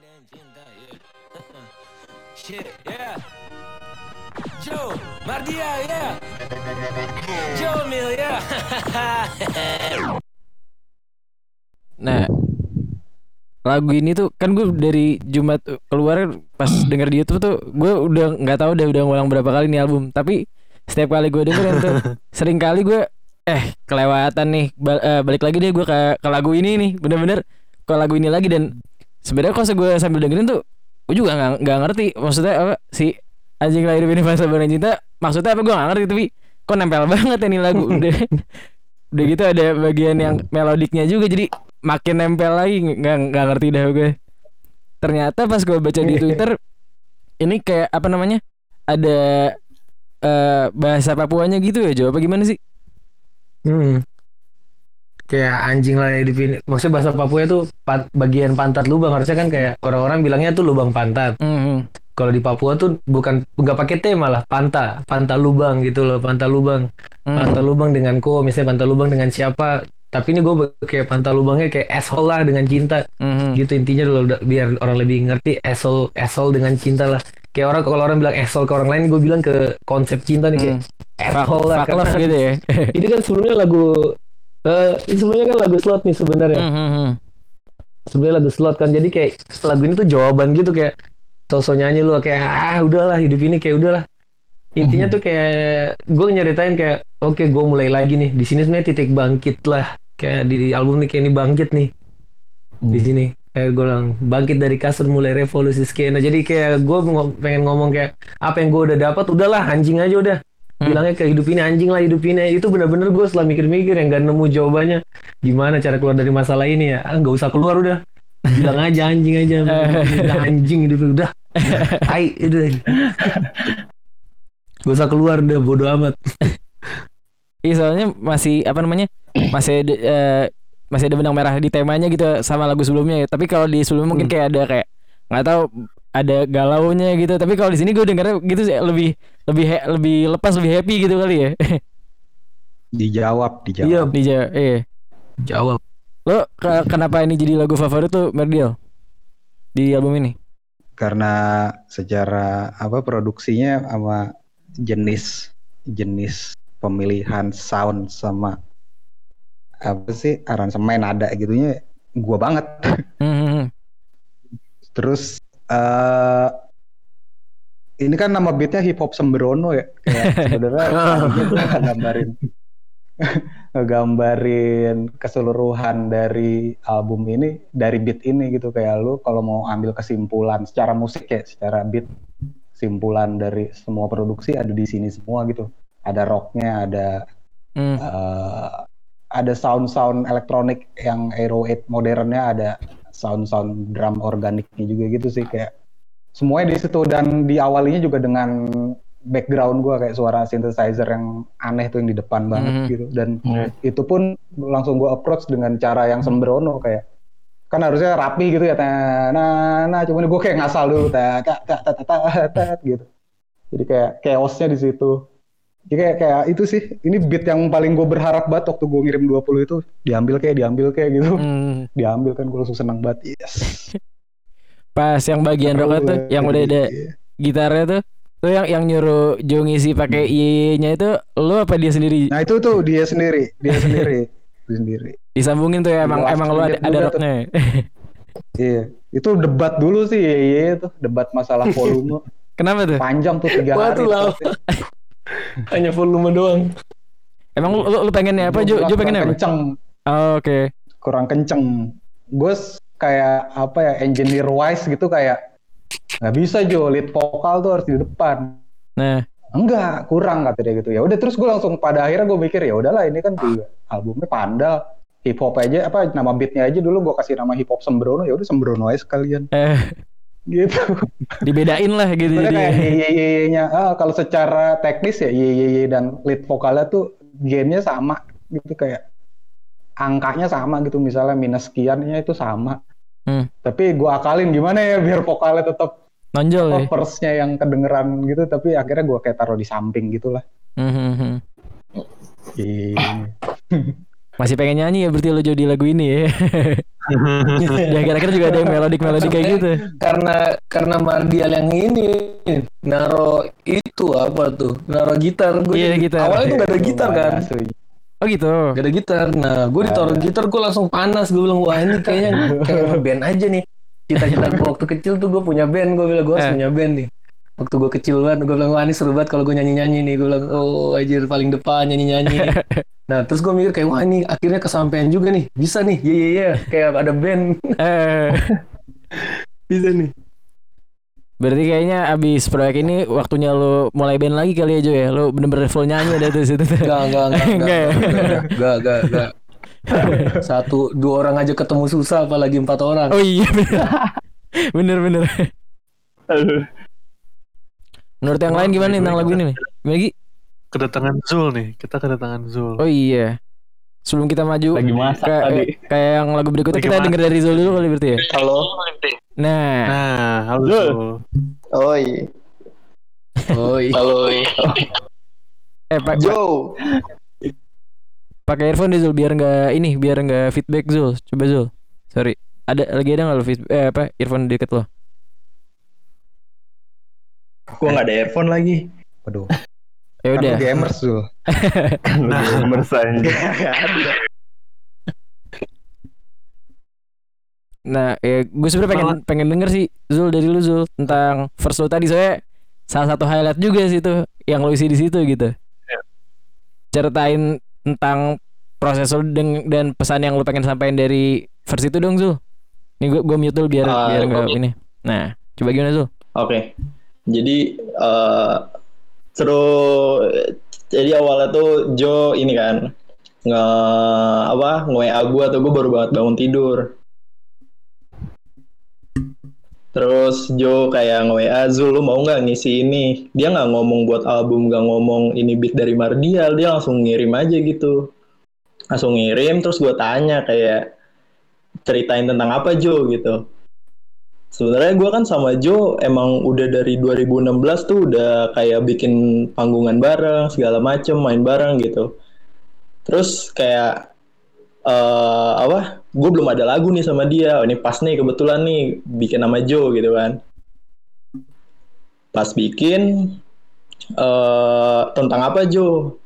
Shit, yeah. Joe, Mardia, yeah. Joe Mil, yeah. Nah, lagu ini tuh kan gue dari Jumat keluar pas denger di YouTube tuh gue udah nggak tahu udah udah ngulang berapa kali nih album tapi setiap kali gue dengerin tuh sering kali gue eh kelewatan nih eh, balik lagi deh gue ke, ke lagu ini nih bener-bener ke lagu ini lagi dan sebenarnya kalau gue sambil dengerin tuh gue juga nggak nggak ngerti. Maksudnya apa si anjing lahir ini fase barang cinta? Maksudnya apa? Gue nggak ngerti tapi kok nempel banget ya nih lagu. Udah udah gitu ada bagian yang melodiknya juga jadi makin nempel lagi. Nggak nggak ngerti dah gue ternyata pas gue baca di twitter ini kayak apa namanya ada eh bahasa Papuanya gitu ya jawab apa gimana sih? Hmm. Kayak anjing lah ya dipin. Maksudnya bahasa Papua itu pa- bagian pantat lubang harusnya kan kayak orang-orang bilangnya tuh lubang pantat. Hmm, Kalau di Papua tuh bukan nggak pakai T malah panta, panta lubang gitu loh, panta lubang. hmm. Panta lubang dengan ko, misalnya panta lubang dengan siapa. Tapi ini gue kayak panta lubangnya kayak asshole lah dengan cinta. Hmm, Gitu intinya loh biar orang lebih ngerti asshole asshole dengan cinta lah. Kayak orang kalau orang bilang asshole ke orang lain, gue bilang ke konsep cinta nih kayak Fuck, asshole lah. karena- gitu ya ini kan sebelumnya lagu eh ini sebelumnya kan lagu slot nih sebenarnya. Hmm, hmm, hmm. Sebelumnya lagu slot kan. Jadi kayak lagu ini tuh jawaban gitu kayak sosok nyanyi lu kayak ah udahlah hidup ini kayak udahlah. Intinya tuh kayak gue nyeritain kayak oke gue mulai lagi nih. Di sini sebenarnya titik bangkit lah. Kayak di album nih kayak ini bangkit nih. Di sini kayak gue bilang bangkit dari kasur mulai revolusi skena. Jadi kayak gue pengen ngomong kayak apa yang gue udah dapat udahlah anjing aja udah. Bilangnya kayak hidup ini anjing lah hidup ini. Itu bener-bener gue setelah mikir-mikir yang gak nemu jawabannya. Gimana cara keluar dari masalah ini ya? Ah nggak usah keluar udah. Bilang aja anjing aja. Udah anjing hidup udah. Tai itu gak usah keluar udah bodo amat. Iya soalnya masih apa namanya masih ada, eh, masih ada benang merah di temanya gitu sama lagu sebelumnya ya. Tapi kalau di sebelumnya mungkin Hmm. kayak ada kayak nggak tahu ada galaunya gitu. Tapi kalau di sini gue dengarnya gitu sih lebih lebih he- lebih lepas lebih happy gitu kali ya. Dijawab, dijawab. iya di Jawa. Iya. jawab Lo ke- kenapa ini jadi lagu favorit tuh Merdiel di album ini? Karena secara apa produksinya sama jenis jenis pemilihan sound sama apa sih aransemen nada gitunya gua banget. Hmm, hmm. Terus eh ini kan nama beatnya hip hop sembrono ya. Kayak sebenarnya ngegambarin ngegambarin keseluruhan dari album ini dari beat ini gitu kayak lu kalau mau ambil kesimpulan secara musik ya secara beat kesimpulan dari semua produksi ada di sini semua gitu ada rocknya ada Hmm. eh, ada sound-sound elektronik yang Aero 8 modernnya ada sound-sound drum organiknya juga gitu sih kayak semuanya di situ. Dan diawalinya juga dengan background gua kayak suara synthesizer yang aneh tuh yang di depan banget Mhm. gitu. Dan itu pun langsung gua approach dengan cara yang sembrono kayak kan harusnya rapi gitu ya nah nah, cuman gue kayak ngasal dulu tak tak tak tak tak gitu. Jadi kayak chaosnya di situ jadi kayak kayak itu sih. Ini beat yang paling gue berharap banget waktu gue ngirim 20 itu. Diambil kayak diambil kayak gitu. Hmm. diambil kan gue langsung senang banget. Yes. Pas yang bagian rock tuh yang udah ada Iya. gitarnya tuh tuh yang yang nyuruh Jo ngisi pakai Y-nya itu lo apa dia sendiri? Nah itu tuh dia sendiri dia sendiri dia sendiri. Disambungin tuh ya emang Last emang lo ada ada rocknya. iya. Itu debat dulu sih iya iya itu debat masalah volume. Kenapa tuh? panjang tuh tiga hari tuh. hanya volume doang. Emang lu, lu, lu pengennya apa? Jo, Jo pengennya apa? kenceng. Oh, Oke. kurang kenceng. Gue kayak apa ya engineer wise gitu kayak nggak bisa Jo lead vokal tuh harus di depan. Nah, enggak kurang kata dia gitu. Ya udah terus gue langsung pada akhirnya gue mikir ya udahlah ini kan juga albumnya pandal. Hip hop aja apa nama beatnya aja dulu gue kasih nama hip hop sembrono. Ya udah sembrono aja sekalian. Eh gitu dibedain lah gitu jadi. kayak ye ye nya ah, kalau secara teknis ya ye ye ye dan lead vokalnya tuh gennya sama gitu kayak angkanya sama gitu misalnya minus sekiannya itu sama Hmm. tapi gua akalin gimana ya biar vokalnya tetap Nonjol ya. yang kedengeran gitu tapi akhirnya gua kayak taruh di samping gitulah Hmm, hmm, hmm. Iya. Masih pengen nyanyi ya berarti lo Jo di lagu ini ya. ya kira-kira juga ada yang melodik melodik kayak gitu. karena karena Mardial yang ini naro itu apa tuh? Naro gitar. Gue Iya, jadi- gitar. awalnya tuh gak ada gitar kan? oh gitu? Gak ada gitar. Nah gue ditaruh gitar gue langsung panas. Gue bilang wah ini kayaknya kayak band aja nih. Cita-cita gue waktu kecil tuh gue punya band. Gue bilang gue harus Eh. punya band nih waktu gue kecil banget gue bilang wah ini seru banget kalau gue nyanyi nyanyi nih. Gue bilang oh anjir paling depan nyanyi nyanyi nah terus gue mikir kayak wah ini akhirnya kesampaian juga nih. Bisa nih iya iya iya. Kayak ada band. Eh. Bisa nih. Berarti kayaknya abis proyek ini waktunya lo mulai band lagi kali ya Jo ya? Lo bener-bener full nyanyi ada tuh situ tuh. Enggak, enggak, enggak, Enggak enggak, ya? enggak, enggak, enggak, enggak. Satu, dua orang aja ketemu susah, apalagi empat orang. oh iya bener. Bener bener menurut yang lain gimana nih tentang lagu ini nih gimana Gi? kedatangan Zul nih kita kedatangan Zul oh iya sebelum kita maju Lagi masak kayak, tadi. kayak yang lagu berikutnya Lagi kita masak. denger dari Zul dulu kali berarti ya Halo. nah nah halo Zul. Oi. Oh iya. Halo. eh pak Joe. pakai earphone deh Zul biar nggak ini biar nggak feedback Zul coba Zul sorry ada lagi ada nggak lo feedback eh apa earphone deket lo Gua nggak ada earphone lagi. Waduh. ya Kan udah lu gamers tuh. nah nah ya gue sebenarnya pengen pengen denger sih Zul dari lu Zul tentang first lo tadi soalnya salah satu highlight juga sih itu yang lo isi di situ gitu ceritain tentang proses lo deng- dan pesan yang lo pengen sampaikan dari verse itu dong Zul ini gue gue mute dulu biar Ah, biar nggak oke. ini nah coba gimana Zul Oke. Jadi eh seru jadi awalnya tuh Joe ini kan nge apa nge WA gua tuh gue baru banget bangun tidur. Terus Joe kayak nge WA Zul lu mau nggak ngisi ini? Dia nggak ngomong buat album, nggak ngomong ini beat dari Mardial, dia langsung ngirim aja gitu. Langsung ngirim terus gue tanya kayak ceritain tentang apa Joe gitu. Sebenarnya gue kan sama Joe emang udah dari 2016 tuh udah kayak bikin panggungan bareng segala macem main bareng gitu. Terus kayak eh apa? Gue belum ada lagu nih sama dia. Oh, ini pas nih kebetulan nih bikin sama Joe gitu kan. Pas bikin eh tentang apa Joe?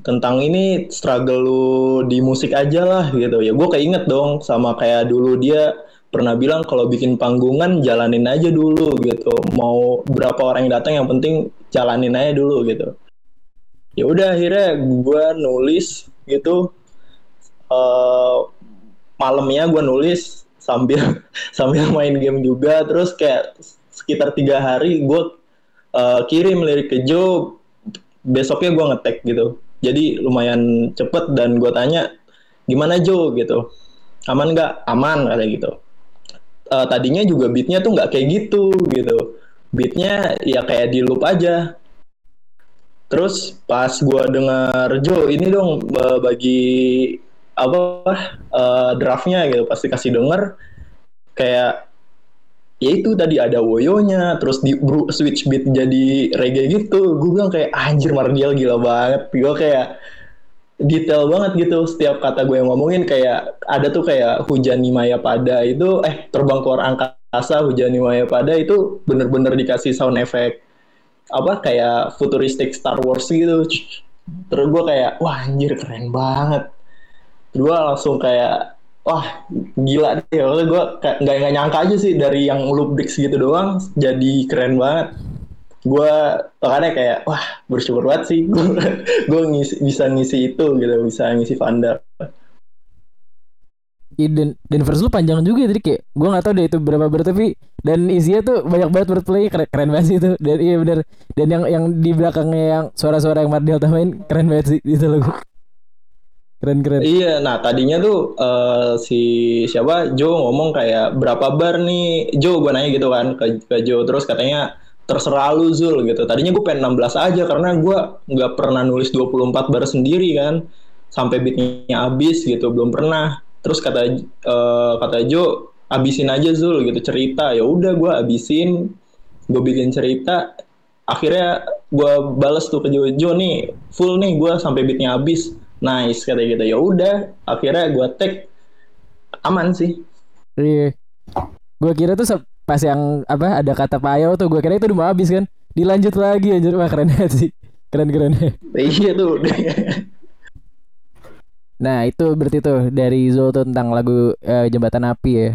Tentang ini struggle lu di musik aja lah gitu. Ya gue keinget dong sama kayak dulu dia pernah bilang kalau bikin panggungan jalanin aja dulu gitu. Mau berapa orang yang datang yang penting jalanin aja dulu gitu. Ya udah akhirnya gue nulis gitu. Eh malamnya gue nulis sambil sambil main game juga. Terus kayak sekitar tiga hari gue eh, kirim lirik ke Joe besoknya gue ngetek gitu. Jadi lumayan cepet dan gue tanya gimana Joe gitu. Aman nggak? Aman kata gitu Eh, tadinya juga beatnya tuh nggak kayak gitu gitu. Beatnya ya kayak di loop aja. Terus pas gua dengar Jo ini dong eh, bagi apa eh, draftnya gitu. Pasti kasih denger kayak ya itu tadi ada woyonya terus di switch beat jadi reggae gitu. Gue bilang kayak anjir Mardial gila banget. Gue kayak detail banget gitu. Setiap kata gue yang ngomongin kayak ada tuh kayak hujan Maya pada itu eh terbang keluar angkasa hujan Maya pada itu bener-bener dikasih sound effect apa kayak futuristik Star Wars gitu. Terus gue kayak wah anjir keren banget. Terus gue langsung kayak wah gila deh. Gue nggak nyangka aja sih dari yang loop gitu doang jadi keren banget gue makanya kayak wah bersyukur banget sih gue gue ngisi, bisa ngisi itu gitu bisa ngisi Vanda. Iya, dan dan verse lu panjang juga jadi kayak gua nggak tahu deh itu berapa ber tapi dan isinya tuh banyak banget wordplay keren, keren banget sih itu. Dan iya bener. Dan yang yang di belakangnya yang suara-suara yang Mardial tambahin keren banget sih itu lagu keren keren. Iya, nah tadinya tuh eh, si siapa? Joe ngomong kayak berapa bar nih? Joe gue nanya gitu kan ke, ke Joe terus katanya terserah lu Zul gitu. Tadinya gue pengen 16 aja karena gue nggak pernah nulis 24 bar sendiri kan sampai beatnya habis gitu belum pernah. Terus kata eh, kata Joe abisin aja Zul gitu cerita ya udah gue abisin gue bikin cerita akhirnya gue balas tuh ke Joe Joe nih full nih gue sampai beatnya habis nice kata gitu ya udah akhirnya gue tag aman sih. Iya. Gue kira tuh pas yang apa ada kata payo tuh gue kira itu udah mau habis kan. Dilanjut lagi anjir wah keren banget sih. Keren keren. Iya tuh. Nah itu berarti tuh dari Zul tuh tentang lagu eh, Jembatan Api ya.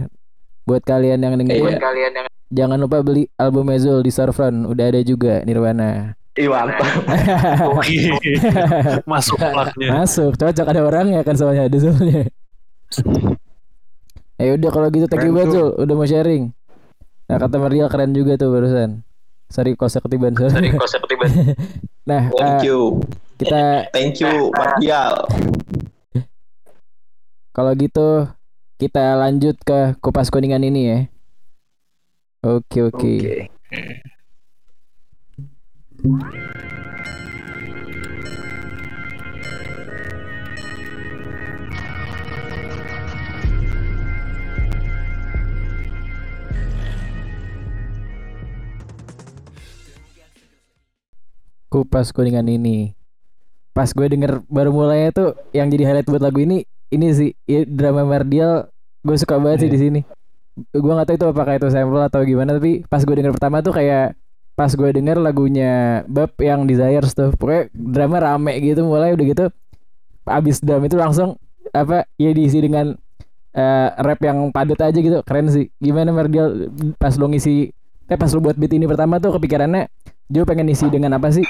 Buat kalian yang dengerin, Iya. jangan lupa beli album Zul di Storefront. Udah ada juga Nirwana. Oke. Masuk plaknya. Masuk, cocok ada orangnya kan soalnya ada Zulnya. Ya udah kalau gitu thank you banget. Zul udah mau sharing. Nah kata Mariel keren juga tuh barusan. Sorry kosek ketiban sorry. Nah Thank eh, you. kita Thank you Martial. kalau gitu kita lanjut ke kupas kuningan ini ya. Oke oke. Kupas kuningan ini. Pas gue denger baru mulainya tuh yang jadi highlight buat lagu ini ini sih ya, drama Mardial gue suka banget sih di sini. Gue nggak tahu itu apakah itu sampel atau gimana tapi pas gue denger pertama tuh kayak pas gue denger lagunya Bab yang Desires tuh pokoknya drama rame gitu mulai udah gitu abis drama itu langsung apa ya diisi dengan eh, rap yang padat aja gitu keren sih gimana Mardial pas lo ngisi eh pas lo buat beat ini pertama tuh kepikirannya Jo pengen isi dengan apa sih?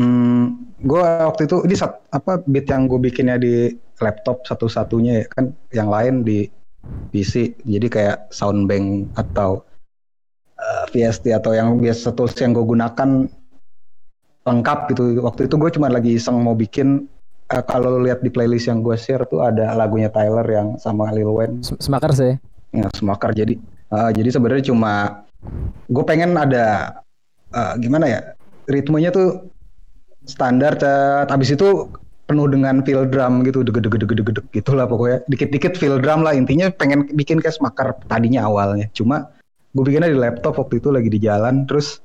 Hmm, gue waktu itu ini sat- apa beat yang gue bikinnya di laptop satu-satunya ya kan yang lain di PC jadi kayak soundbank atau eh, VST atau yang biasa tools yang gue gunakan lengkap gitu. Waktu itu gue cuma lagi iseng mau bikin eh, kalau lihat di playlist yang gue share tuh ada lagunya Tyler yang sama Lil Wayne. Sem- Semakers ya semakar. Jadi eh, jadi sebenarnya cuma gue pengen ada eh, gimana ya ritmenya tuh standar cat habis itu penuh dengan feel drum gitu deg deg deg deg deg gitulah pokoknya. Dikit-dikit feel drum lah intinya pengen bikin kayak semakar tadinya awalnya. Cuma gue bikinnya di laptop waktu itu lagi di jalan. Terus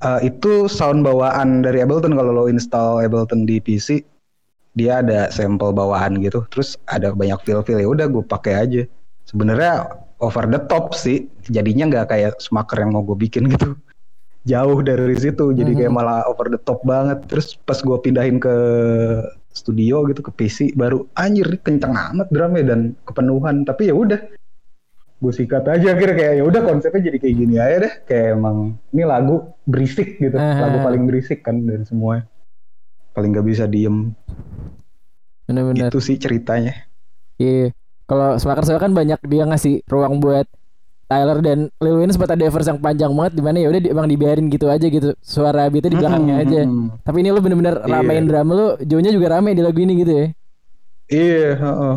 eh, itu sound bawaan dari Ableton. Kalau lo install Ableton di PC dia ada sampel bawaan gitu. Terus ada banyak feel feel ya udah gue pakai aja. Sebenarnya over the top sih. Jadinya nggak kayak smaker yang mau gue bikin gitu. Jauh dari situ jadi kayak malah over the top banget. Terus pas gue pindahin ke studio gitu ke PC baru anjir kenceng amat drumnya dan kepenuhan. Tapi ya udah. Gue sikat aja akhirnya kayak ya udah konsepnya jadi kayak gini aja deh. Kayak emang ini lagu berisik gitu. Lagu paling berisik kan dari semua paling nggak bisa diem. Bener-bener. Itu sih ceritanya. Iya. Kalau soalnya kan banyak dia ngasih ruang buat Tyler dan Lil Wayne sempat ada verse yang panjang banget di mana ya udah di- emang dibiarin gitu aja gitu. Suara beatnya di belakangnya Mm-mm, aja. mm-mm. Tapi ini lu bener-bener Iya. ramein drama lu, Joe-nya juga rame di lagu ini gitu ya. Iya, heeh.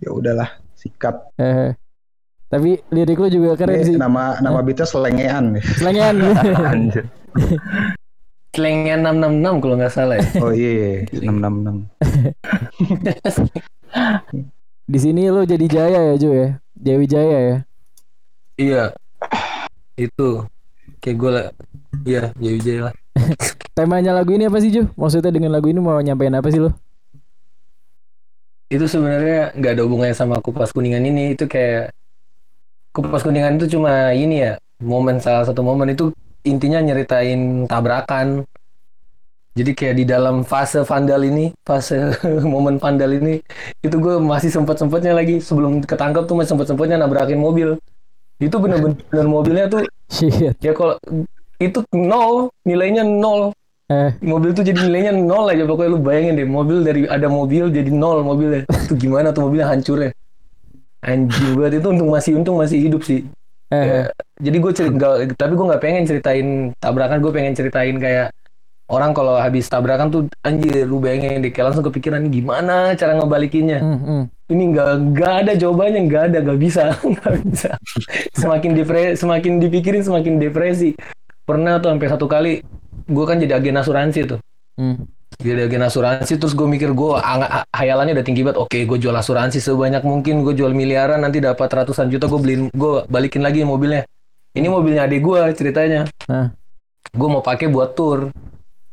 Ya udahlah, sikat. Eh. Tapi lirik lu juga keren Ini sih. nama nama beatnya selengean nih. Selengean. Anjir. Slangnya 666 kalau nggak salah ya. Oh iya, 666. di sini lu jadi Jaya ya, Jo ya. Jawi Jaya ya. iya. Itu kayak gue lah. Iya, ya Wijaya lah. Temanya lagu ini apa sih, Jo? Maksudnya dengan lagu ini mau nyampein apa sih lu? Itu sebenarnya nggak ada hubungannya sama kupas kuningan ini. Itu kayak kupas kuningan itu cuma ini ya. Momen salah satu momen itu intinya nyeritain tabrakan. Jadi kayak di dalam fase vandal ini, fase momen vandal ini, itu gue masih sempet-sempetnya lagi sebelum ketangkep tuh masih sempet-sempetnya nabrakin mobil. Itu bener-bener mobilnya tuh Shit. ya kalau itu nol nilainya nol Eh. mobil tuh jadi nilainya nol aja pokoknya lu bayangin deh mobil dari ada mobil jadi nol mobilnya itu gimana tuh mobilnya hancurnya anjing banget itu untung masih untung masih hidup sih Eh. Ya, jadi gue cerita tapi gue nggak pengen ceritain tabrakan gue pengen ceritain kayak orang kalau habis tabrakan tuh anjir lu bayangin deh kayak langsung kepikiran gimana cara ngebalikinnya? Hmm, hmm. ini nggak nggak ada jawabannya nggak ada nggak bisa nggak bisa. Semakin depresi semakin dipikirin semakin depresi. Pernah tuh sampai satu kali gue kan jadi agen asuransi tuh. Hmm. jadi agen asuransi terus gue mikir gue hayalannya udah tinggi banget. Oke gue jual asuransi sebanyak mungkin gue jual miliaran nanti dapat ratusan juta gue beliin gue balikin lagi mobilnya. Ini mobilnya adik gue ceritanya. Hah. gue mau pakai buat tour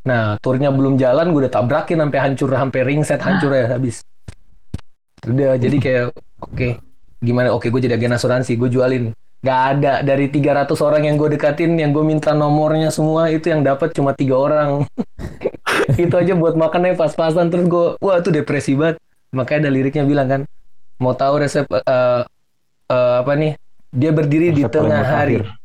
nah turnya belum jalan gue udah tabrakin sampai hancur sampai ring set hancur ya habis. Udah jadi kayak oke gimana? Oke gue jadi agen asuransi gue jualin. Gak ada dari 300 orang yang gue dekatin yang gue minta nomornya semua itu yang dapat cuma tiga orang. Itu aja buat makannya pas-pasan terus gue wah itu depresi banget. Makanya ada liriknya bilang kan mau tahu resep eh, eh, apa nih? Dia berdiri di Resep paling tengah hari. mutakhir.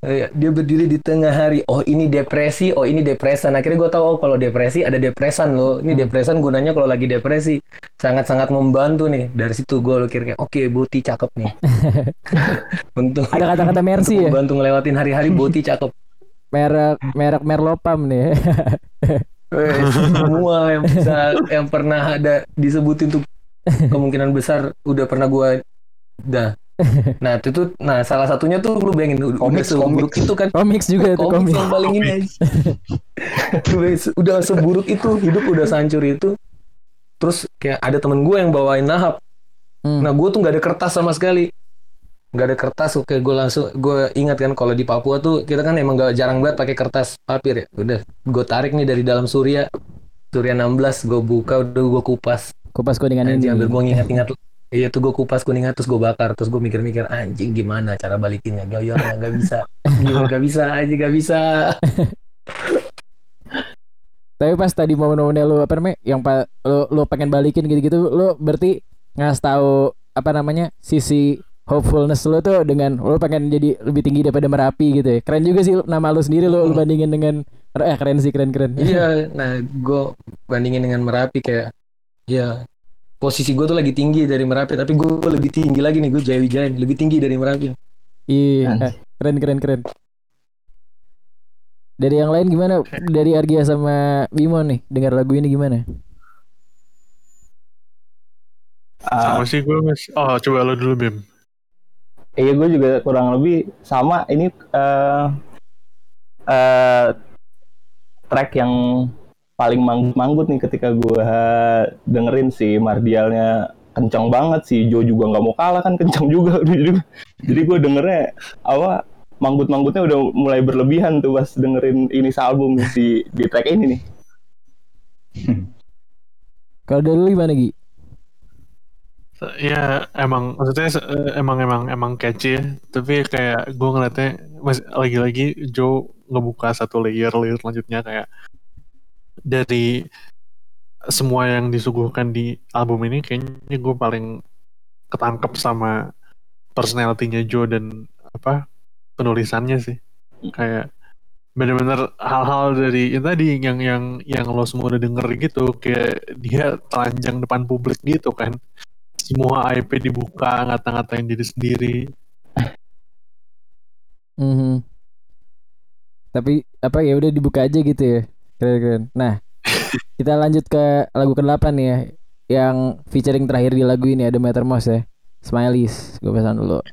Eh, dia berdiri di tengah hari. Oh ini depresi. Oh ini depresan. Akhirnya gue tahu oh kalau depresi ada depresan loh. Ini depresan gunanya kalau lagi depresi. Sangat-sangat membantu nih. Dari situ gue mikir kayak oke Boti cakep nih. Untuk Ada kata-kata Mercy ya? membantu ngelewatin hari-hari Boti cakep. Merek merek Merlopam nih. Eh, semua yang bisa yang pernah ada disebutin tuh kemungkinan besar udah pernah gue dah nah itu tuh nah salah satunya tuh lu bayangin udah Komik, seburuk komik. itu kan? Comics juga tuh komik komik. yang paling ini udah seburuk itu hidup udah sehancur itu. Terus kayak ada temen gue yang bawain nahap Hmm. nah gue tuh nggak ada kertas sama sekali. Nggak ada kertas oke gue langsung gue ingat kan kalau di Papua tuh kita kan emang gak jarang banget pakai kertas papir ya. Udah gue tarik nih dari dalam surya. Surya 16 gue buka udah gue kupas. Kupas kuningan ini. anjing ambil gue ngingat-ngingat iya tuh gue kupas kuningan terus gue bakar terus gue mikir-mikir anjing gimana cara balikinnya? Goyornya nggak bisa. Gimana? Nggak bisa anjing nggak bisa. Tapi pas tadi momen-momennya lu apa namanya yang pa, lu, lu pengen balikin gitu-gitu lu berarti ngasih tahu apa namanya sisi hopefulness lu tuh dengan lu pengen jadi lebih tinggi daripada Merapi gitu ya. Keren juga sih nama lu sendiri lu, lu bandingin dengan eh keren sih keren-keren. iya nah gue bandingin dengan merapi kayak ya posisi gue tuh lagi tinggi dari merapi tapi gue lebih tinggi lagi nih gue jaya wijaya lebih tinggi dari merapi Iya, eh, keren keren keren. Dari yang lain gimana? Dari Argia sama Bimo nih, dengar lagu ini gimana? Sama sih gue mas. Oh coba lo dulu Bim. Iya gue juga kurang lebih sama ini eh eh track yang paling manggut-manggut nih ketika gue dengerin si Mardialnya kencang banget sih Jo juga nggak mau kalah kan kencang juga jadi gue dengernya apa manggut-manggutnya udah mulai berlebihan tuh pas dengerin ini album nih di di track ini nih Kalau dari lu gimana Gi? Ya emang maksudnya emang emang emang catchy ya. Tapi kayak gue ngeliatnya lagi-lagi Joe ngebuka satu layer layer selanjutnya kayak dari semua yang disuguhkan di album ini kayaknya gue paling ketangkep sama personalitinya Joe dan apa penulisannya sih kayak bener-bener hal-hal dari yang tadi yang yang yang lo semua udah denger gitu kayak dia telanjang depan publik gitu kan semua IP dibuka ngata-ngatain diri sendiri Mhm. Tapi apa ya udah dibuka aja gitu ya. Keren keren. Nah, kita lanjut ke lagu ke-8 nih ya. Yang featuring terakhir di lagu ini ada Mattermost ya. Smileys, gue pesan dulu.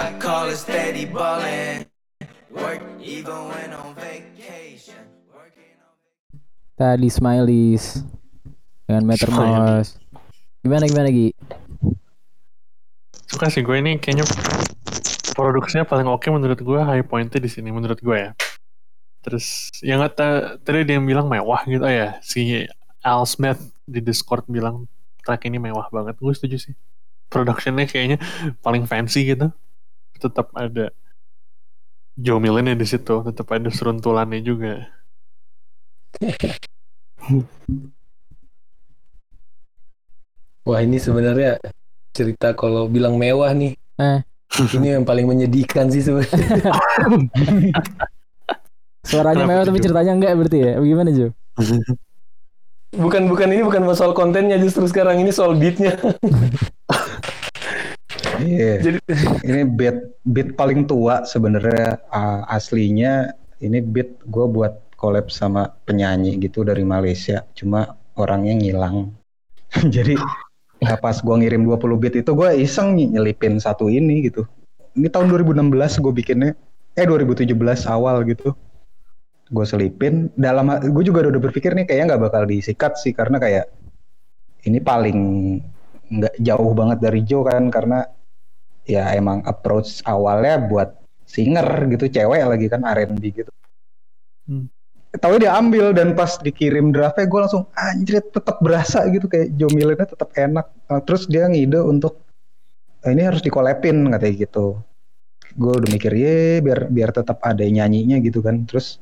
I call it steady ballin'. Work even when on vacation. Working on Tadi Smileys dengan Mattermost. Gimana gimana Gi? Suka sih gue ini kayaknya produksinya paling oke menurut gue high pointnya di sini menurut gue ya. Terus yang kata tadi dia yang bilang mewah gitu oh ya si Al Smith di Discord bilang track ini mewah banget. Gue setuju sih. Productionnya kayaknya paling fancy gitu. Tetap ada Joe Millen di situ tetap ada seruntulannya juga. Wah ini sebenarnya cerita kalau bilang mewah nih Eh. ini yang paling menyedihkan sih sebenarnya Suaranya Kenapa mewah tapi ceritanya enggak berarti ya? Gimana Jo? bukan bukan ini bukan soal kontennya justru sekarang ini soal beatnya Iya. jadi ini beat beat paling tua sebenarnya uh, aslinya ini beat gue buat collab sama penyanyi gitu dari Malaysia cuma orangnya ngilang jadi nah, pas gue ngirim 20 beat itu gue iseng nyelipin satu ini gitu. Ini tahun 2016 gue bikinnya eh 2017 awal gitu. Gue selipin dalam gue juga udah berpikir nih kayaknya nggak bakal disikat sih karena kayak ini paling nggak jauh banget dari Joe kan karena ya emang approach awalnya buat singer gitu cewek lagi kan R&B gitu. Hmm. Tahu dia ambil dan pas dikirim draftnya gue langsung anjir tetap berasa gitu kayak Joe Millennya tetap enak. Nah, terus dia ngide untuk "Eh, ini harus dikolepin katanya gitu. Gue udah mikir ye biar biar tetap ada nyanyinya gitu kan. Terus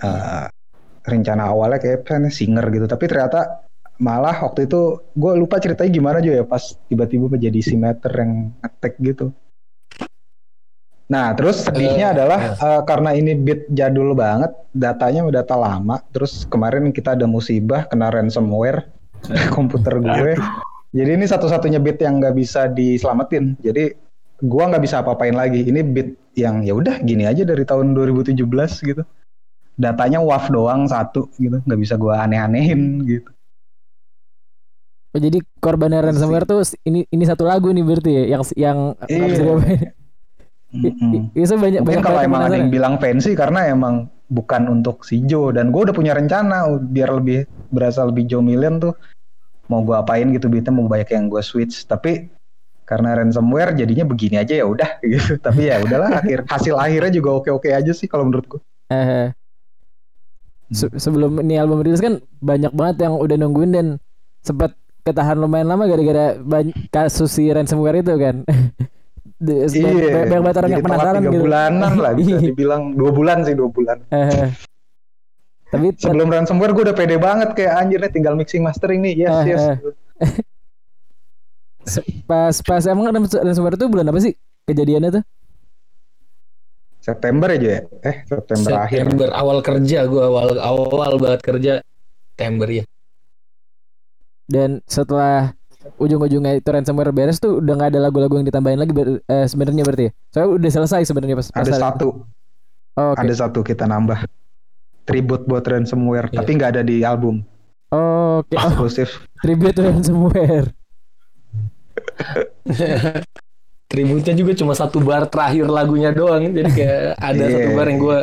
eh, rencana awalnya kayak singer gitu tapi ternyata malah waktu itu gue lupa ceritanya gimana juga ya pas tiba-tiba menjadi si meter yang ngetek gitu. Nah, terus sedihnya Eh, adalah eh, karena ini beat jadul banget, datanya udah data lama. Terus kemarin kita ada musibah kena ransomware komputer gue. Jadi ini satu-satunya beat yang nggak bisa diselamatin. Jadi gua nggak bisa apa-apain lagi. Ini beat yang ya udah gini aja dari tahun 2017 gitu. Datanya WAV doang satu gitu, nggak bisa gua aneh-anehin gitu. Oh, jadi korban ransomware tuh ini ini satu lagu nih berarti ya yang yang Iya. Mm-mm. Itu banyak Mungkin banyak kalau emang ada yang bilang fancy karena emang bukan untuk si Joe dan gue udah punya rencana biar lebih berasa lebih Joe Million tuh mau gue apain gitu beatnya mau banyak yang gue switch tapi karena ransomware jadinya begini aja ya udah gitu tapi ya udahlah akhir hasil akhirnya juga oke oke aja sih kalau menurut gue Eh, se- sebelum ini album rilis kan banyak banget yang udah nungguin dan sempat ketahan lumayan lama gara-gara kasus si ransomware itu kan. Di- banyak banget orang jadi yang penasaran gitu. bulanan lah bisa Iya. dibilang dua bulan sih dua bulan tapi sebelum ransomware gue udah pede banget kayak anjir nih tinggal mixing mastering nih yes yes pas pas emang rans- ransomware itu bulan apa sih kejadiannya tuh? September aja ya eh September, akhir September awal kerja gue awal awal banget kerja September ya. Dan setelah ujung-ujungnya itu ransomware beres tuh udah nggak ada lagu-lagu yang ditambahin lagi ber- eh, sebenarnya berarti ya. Soalnya udah selesai sebenarnya pas, pas ada hari- satu Oh, Oke. ada satu kita nambah tribute buat ransomware Iya. tapi nggak ada di album Oh, Oke. Oh, eksklusif tribute ransomware. Tributnya juga cuma satu bar terakhir lagunya doang. Jadi kayak ada Iya. satu bar yang gue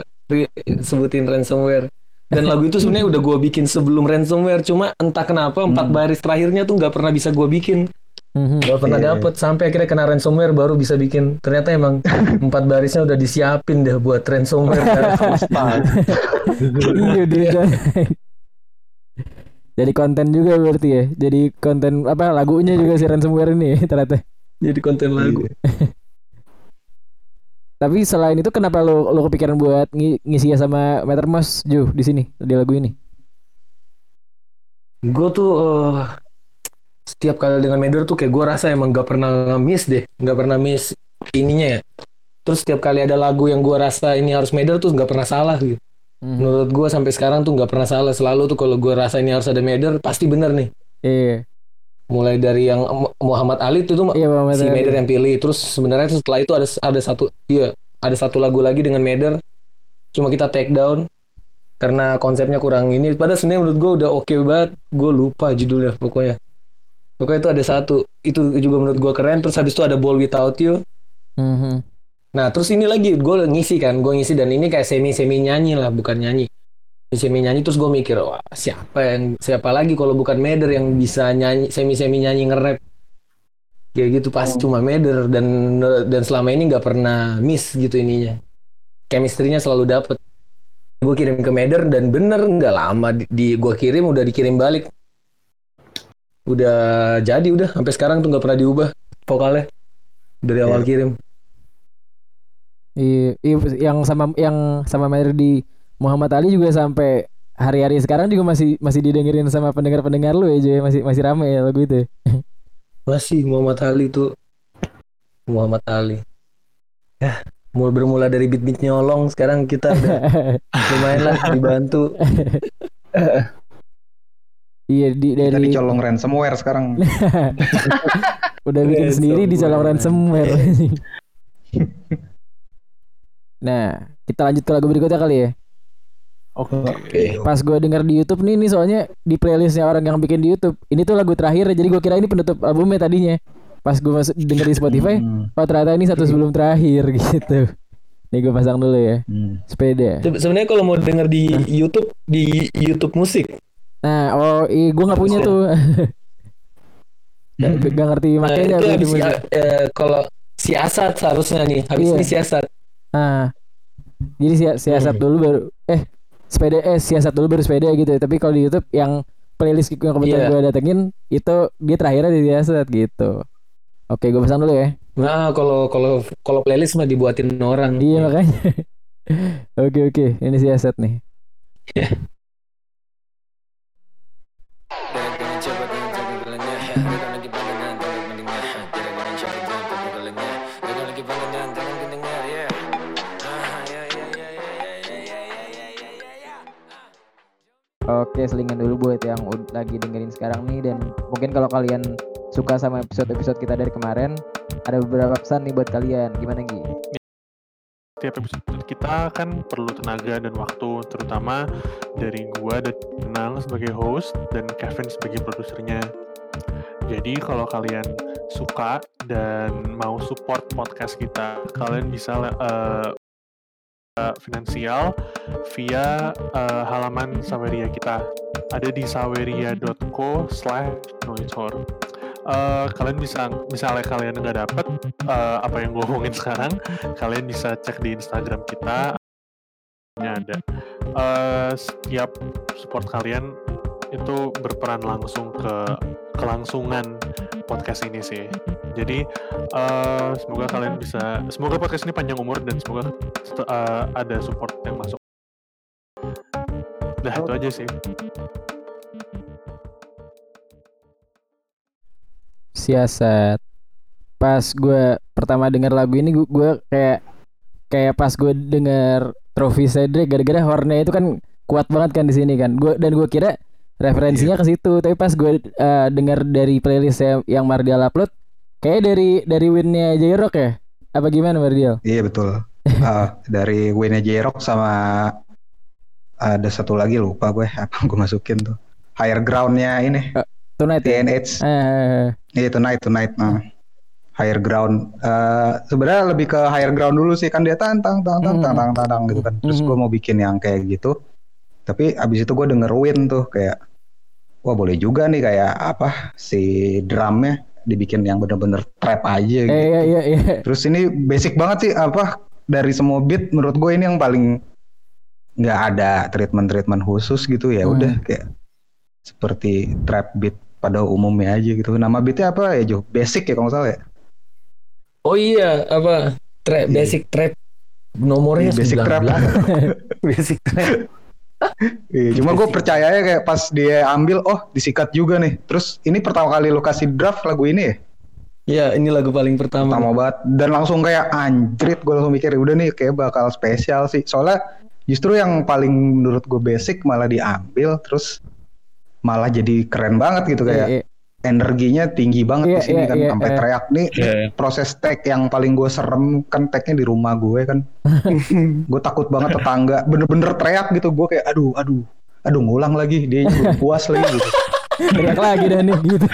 sebutin ransomware. Dan lagu itu sebenarnya udah gue bikin sebelum ransomware. Cuma entah kenapa empat Hmm. baris terakhirnya tuh nggak pernah bisa gue bikin. Mhm. Gak pernah Iya. dapet sampai akhirnya kena ransomware baru bisa bikin. Ternyata emang empat barisnya udah disiapin deh buat ransomware. Iya. Jadi konten juga berarti ya. Jadi konten apa lagunya juga si ransomware ini ternyata. Jadi konten lagu. Tapi selain itu kenapa lo lo kepikiran buat ngi- ngisi ya sama Mattermost Ju di sini di lagu ini? Gue tuh eh, setiap kali dengan Medor tuh kayak gue rasa emang gak pernah miss deh, gak pernah miss ininya ya. Terus setiap kali ada lagu yang gue rasa ini harus Medor tuh gak pernah salah gitu. Mhm. Menurut gue sampai sekarang tuh nggak pernah salah. Selalu tuh kalau gue rasa ini harus ada Medor pasti bener nih. Iya. Mulai dari yang Mu- Muhammad Ali itu tuh Iya si Mattermost. Medor yang pilih. Terus sebenarnya setelah itu ada ada satu iya ada satu lagu lagi dengan Medor. Cuma kita take down karena konsepnya kurang ini. Padahal sebenarnya menurut gue udah oke banget. Gue lupa judulnya pokoknya. Pokoknya itu ada satu. Itu juga menurut gue keren. Terus habis itu ada Ball Without You. Mhm. Nah terus ini lagi gue ngisi kan, gue ngisi dan ini kayak semi semi nyanyi lah, bukan nyanyi. Semi nyanyi terus gue mikir wah siapa yang siapa lagi kalau bukan Meder yang bisa nyanyi semi semi nyanyi nge-rap kayak gitu pasti cuma Meder dan dan selama ini nggak pernah miss gitu ininya. Chemistry-nya selalu dapet. Gue kirim ke Meder dan bener nggak lama di, di gue kirim udah dikirim balik. Udah jadi udah sampai sekarang tuh nggak pernah diubah vokalnya dari awal kirim. Iya, iya, yang sama yang sama Mater di Muhammad Ali juga sampai hari-hari sekarang juga masih masih didengerin sama pendengar-pendengar lu ya, ya. masih masih rame ya lagu itu. Masih Muhammad Ali tuh Muhammad Ali. Ya, mulai bermula dari beat-beat nyolong sekarang kita udah lumayan lah dibantu. iya di kita dari dicolong ransomware sekarang udah bikin sendiri di colong Ransomware. ransomware. nah, kita lanjut ke lagu berikutnya kali ya. Oke. Pas gue denger di YouTube nih, ini soalnya di playlistnya orang yang bikin di YouTube. Ini tuh lagu terakhir, jadi gue kira ini penutup albumnya tadinya. Pas gue masuk denger di Spotify, Hmm, oh ternyata ini satu sebelum terakhir gitu. Nih gue pasang dulu ya, hmm. sepeda. Se- Sebenarnya kalau mau denger di YouTube di YouTube musik, Nah, oh iya gue nggak punya tuh. Gak, gak ngerti nah, makanya itu gue habis di si, musik. eh, kalau si Asad seharusnya nih, habis Iya. ini si Asad. Ah, Jadi sia- siasat Hmm. dulu baru eh sepeda eh siasat dulu baru sepeda gitu ya. Tapi kalau di YouTube yang playlist yang kebetulan Iya. gue datengin itu dia terakhirnya di siasat gitu. Oke, gue pesan dulu ya. Nah, kalau kalau kalau playlist mah dibuatin orang. Iya makanya. oke oke, ini siasat nih. Oke, selingan dulu buat yang lagi dengerin sekarang nih dan mungkin kalau kalian suka sama episode-episode kita dari kemarin, ada beberapa pesan nih buat kalian. Gimana Gi? Tiap episode kita kan perlu tenaga dan waktu, terutama dari gua dan Nang sebagai host dan Kevin sebagai produsernya. Jadi kalau kalian suka dan mau support podcast kita, kalian bisa eh, finansial via eh, halaman Saweria kita. Ada di saweria.co slash noitor. Eh, kalian bisa, misalnya kalian nggak dapet eh, apa yang gue omongin sekarang, kalian bisa cek di Instagram kita. Ada. Eh, setiap support kalian itu berperan langsung ke kelangsungan podcast ini sih. Jadi eh, semoga kalian bisa, semoga podcast ini panjang umur dan semoga eh, ada support yang masuk. Nah itu aja sih. siasat pas gue pertama denger lagu ini gue kayak kayak pas gue denger Trophy Cedric gara-gara hornnya itu kan kuat banget kan di sini kan gue dan gue kira referensinya ke situ tapi pas gue eh, denger dari playlist yang, yang Mardial upload kayak dari dari winnya J-Rock ya apa gimana Mardial Iya betul. Ah, dari Winnie J-Rock sama ada satu lagi lupa gue apa gue masukin tuh. Higher groundnya ini Tonight ya? TNH. Eh, Iya tonight tonight. Nah. Higher ground. Eh sebenarnya lebih ke higher ground dulu sih kan dia tantang tantang Hmm. tantang tantang gitu kan. Terus Hmm. gue mau bikin yang kayak gitu. Tapi abis itu gue denger Win tuh kayak wah boleh juga nih kayak apa si drumnya dibikin yang bener-bener trap aja gitu. eh iya iya iya Terus ini basic banget sih apa dari semua beat menurut gue ini yang paling nggak ada treatment-treatment khusus gitu ya Hmm. udah kayak seperti trap beat pada umumnya aja gitu. Nama beatnya apa ya Jo? Basic ya kalau nggak salah ya. Oh iya, apa? Trap, Iya. basic trap. Nomornya Iya, basic 19. trap. basic trap. Iya, cuma gue percayanya kayak pas dia ambil oh disikat juga nih. Terus ini pertama kali lo kasih draft lagu ini ya? Ya, ini lagu paling pertama. Pertama banget dan langsung kayak anjrit gue langsung mikir udah nih kayak bakal spesial sih. Soalnya justru yang paling menurut gue basic malah diambil terus malah jadi keren banget gitu kayak Iya, iya. Energinya tinggi banget Iya, di sini iya, kan iya, sampai iya. teriak nih Iya. proses tag yang paling gue serem kan tagnya di rumah gue kan gue takut banget tetangga bener-bener teriak gitu gue kayak aduh aduh aduh ngulang lagi dia belum puas lagi gitu teriak lagi dah nih gitu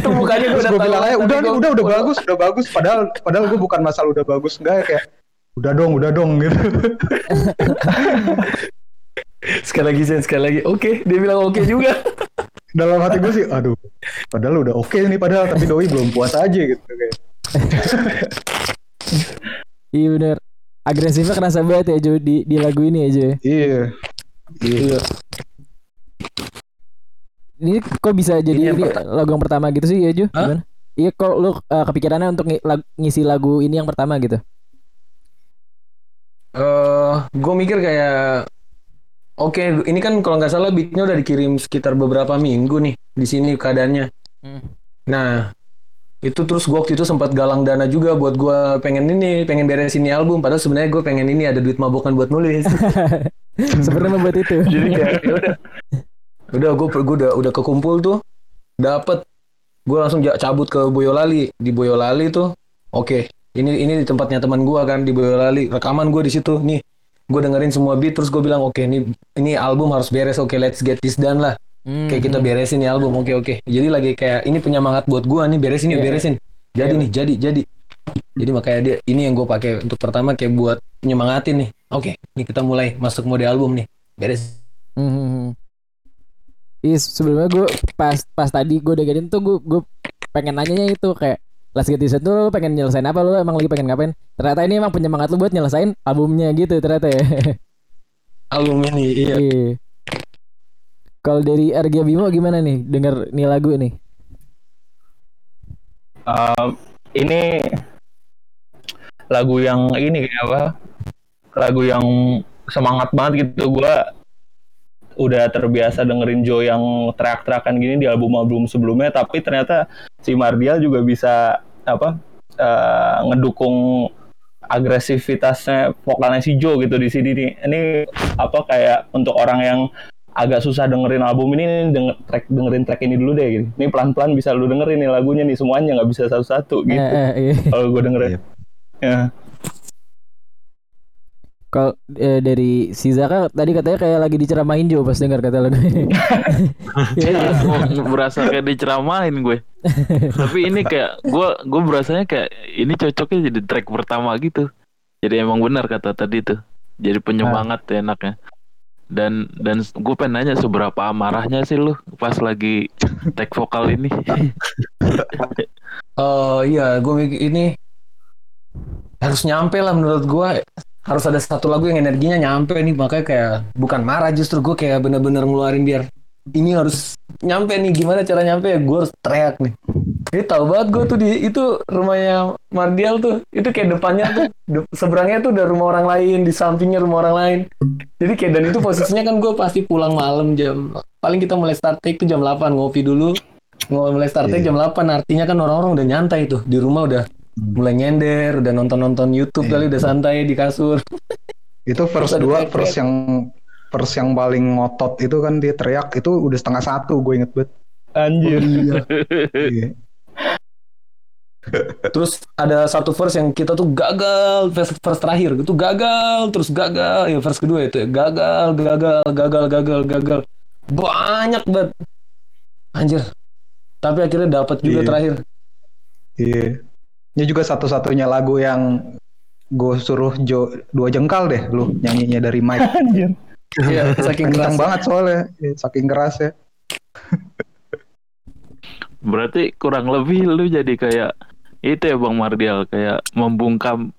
Itu mukanya gue terus udah gue bilang aja udah nih udah udah bagus udah bagus padahal padahal gue bukan masalah udah bagus enggak ya kayak udah dong udah dong gitu Sekali lagi, Zen, sekali lagi. Oke, dia bilang oke juga. Dalam hati gue sih aduh padahal udah oke nih padahal tapi doi belum puas aja gitu kayak. Iya bener. Agresifnya kerasa banget ya Jo di, di lagu ini ya Jo ya. iya. Iya. Ini kok bisa jadi Ini yang ini lagu yang pertama gitu sih ya Jo? Gimana? Iya kok lu uh, kepikirannya untuk ngi- lag- ngisi lagu ini yang pertama gitu? Eh, gue mikir kayak Oke, ini kan kalau nggak salah beatnya udah dikirim sekitar beberapa minggu nih di sini keadaannya. Hmm. Nah, itu terus gue waktu itu sempat galang dana juga buat gue pengen ini, pengen beresin ini album. Padahal sebenarnya gue pengen ini ada duit mabokan buat nulis. sebenarnya membuat itu Jadi kayak ya udah, udah gue gue udah udah kekumpul tuh, dapet. Gue langsung ja- cabut ke Boyolali. Di Boyolali tuh, oke. Ini ini di tempatnya teman gue kan di Boyolali. Rekaman gue di situ nih. Gue dengerin semua beat terus gue bilang oke ini ini album harus beres. Oke let's get this done lah. Hmm, Kayak kita beresin nih album. Oke oke. Jadi lagi kayak ini penyemangat buat gue nih beresin Iya. yuk beresin. Jadi Iya. nih jadi jadi. Jadi makanya dia ini yang gue pakai untuk pertama kayak buat nyemangatin nih. Oke, ini kita mulai masuk mode album nih. Beres. Hmm, hmm, hmm. Iya sebelumnya gue pas pas tadi gue dengerin tuh gue gue pengen nanyanya itu kayak Last Get Decent tuh lu pengen nyelesain apa lu emang lagi pengen ngapain? Ternyata ini emang penyemangat lu buat nyelesain albumnya gitu ternyata ya. Album ini iya. Iya. Kalau dari RG Bimo gimana nih denger nih lagu nih? Um, ini lagu yang ini kayak apa? Lagu yang semangat banget gitu. Gua udah terbiasa dengerin Joe yang teriak-teriakan gini di album-album sebelumnya, tapi ternyata si Mardial juga bisa apa? eh, ngedukung agresivitasnya vokalnya si Joe gitu di sini nih. Ini apa kayak untuk orang yang agak susah dengerin album ini nih, denger, track dengerin track ini dulu deh gitu. Ini pelan-pelan bisa lu dengerin nih lagunya nih semuanya nggak bisa satu-satu gitu. Eh, eh, iya. Kalau gue dengerin. Ya. Kalau eh, dari si Zaka tadi katanya kayak lagi diceramain Jo pas denger kata lagu. Iya. Gua berasa kayak diceramain gue. Tapi ini kayak gue gue berasanya kayak ini cocoknya jadi track pertama gitu. Jadi emang benar kata tadi tuh. Jadi penyemangat Ah. ya enaknya. Dan dan gue pengen nanya seberapa amarahnya sih lu pas lagi tag vokal ini. Oh iya, gue ini harus nyampe lah menurut gue. Harus ada satu lagu yang energinya nyampe nih, makanya kayak bukan marah justru gue kayak bener-bener ngeluarin biar ini harus nyampe nih. Gimana cara nyampe ya? Gue harus teriak nih. Ini tahu banget gue tuh di itu rumahnya Mardial tuh. Itu kayak depannya tuh de- seberangnya tuh udah rumah orang lain, di sampingnya rumah orang lain. Jadi kayak dan itu posisinya kan gue pasti pulang malam jam paling kita mulai start take tuh jam 8 ngopi dulu. Mulai start take Iya. jam 8 artinya kan orang-orang udah nyantai tuh di rumah udah mulai nyender, udah nonton-nonton YouTube kali udah santai di kasur. Itu 2, teriak-teriak. verse yang verse yang paling ngotot itu kan dia teriak itu udah setengah satu gue inget banget. Anjir. Iya. Terus ada satu verse yang kita tuh gagal, verse, verse terakhir itu gagal, terus gagal, ya verse kedua itu ya, gagal, gagal, gagal, gagal, gagal. Banyak banget. Anjir. Tapi akhirnya dapat juga Iya. terakhir. Iya. Ini juga satu-satunya lagu yang gue suruh Jo dua jengkal deh lu nyanyinya dari mic. Anjir. Iya, saking Kencang keras. banget soalnya, Iya, saking keras ya. Berarti kurang lebih lu jadi kayak itu ya Bang Mardial kayak membungkam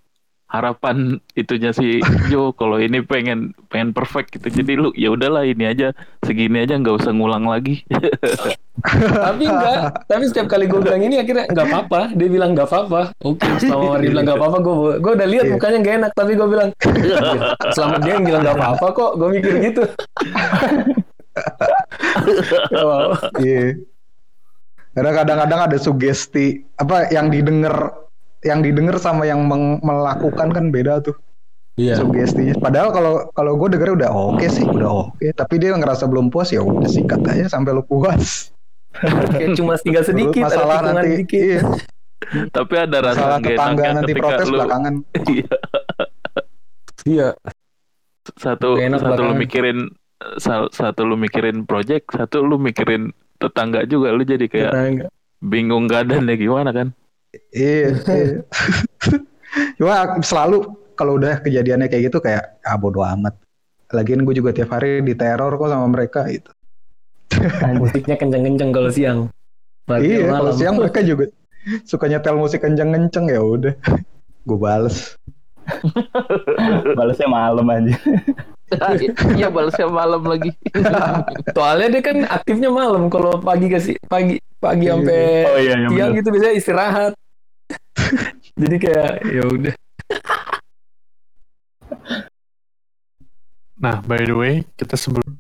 harapan itunya si Jo kalau ini pengen pengen perfect gitu. Jadi lu ya udahlah ini aja segini aja nggak usah ngulang lagi. tapi enggak tapi setiap kali gue bilang ini akhirnya nggak apa-apa dia bilang nggak apa-apa oke selama dia bilang nggak apa-apa gue gue udah lihat Iya. mukanya nggak enak tapi gue bilang "Anjir, selama dia yang bilang nggak apa-apa kok gue mikir gitu. Iya. Karena kadang-kadang ada sugesti apa yang didengar yang didengar sama yang meng- melakukan kan beda tuh iya sugestinya. Padahal kalau kalau gue dengernya udah oke sih, udah oke. Tapi dia ngerasa belum puas ya udah sikat aja sampai lu puas. kayak cuma tinggal sedikit ada masalah tikungan nanti dikit iya, Tapi ada rasa masalah tetangga nanti ketika protes lu belakangan. Iya. iya satu enak satu lu belakangan. mikirin sal- satu lu mikirin project, satu lu mikirin tetangga juga lu jadi kayak Tetangga. bingung keadaannya gimana kan? Iya. iya. Cuma selalu kalau udah kejadiannya kayak gitu kayak ah bodo amat. Lagian gue juga tiap hari diteror kok sama mereka gitu. musiknya kenceng-kenceng kalau siang Bagi iya, kalau siang mereka juga suka nyetel musik kenceng-kenceng ya udah. Gue bales. Balasnya malam aja. Iya balasnya malam lagi. soalnya dia kan aktifnya malam kalau pagi kasih pagi pagi Iya. sampai Oh iya, iya siang bener. gitu biasanya istirahat jadi kayak ya udah Nah, by the way, kita sebelum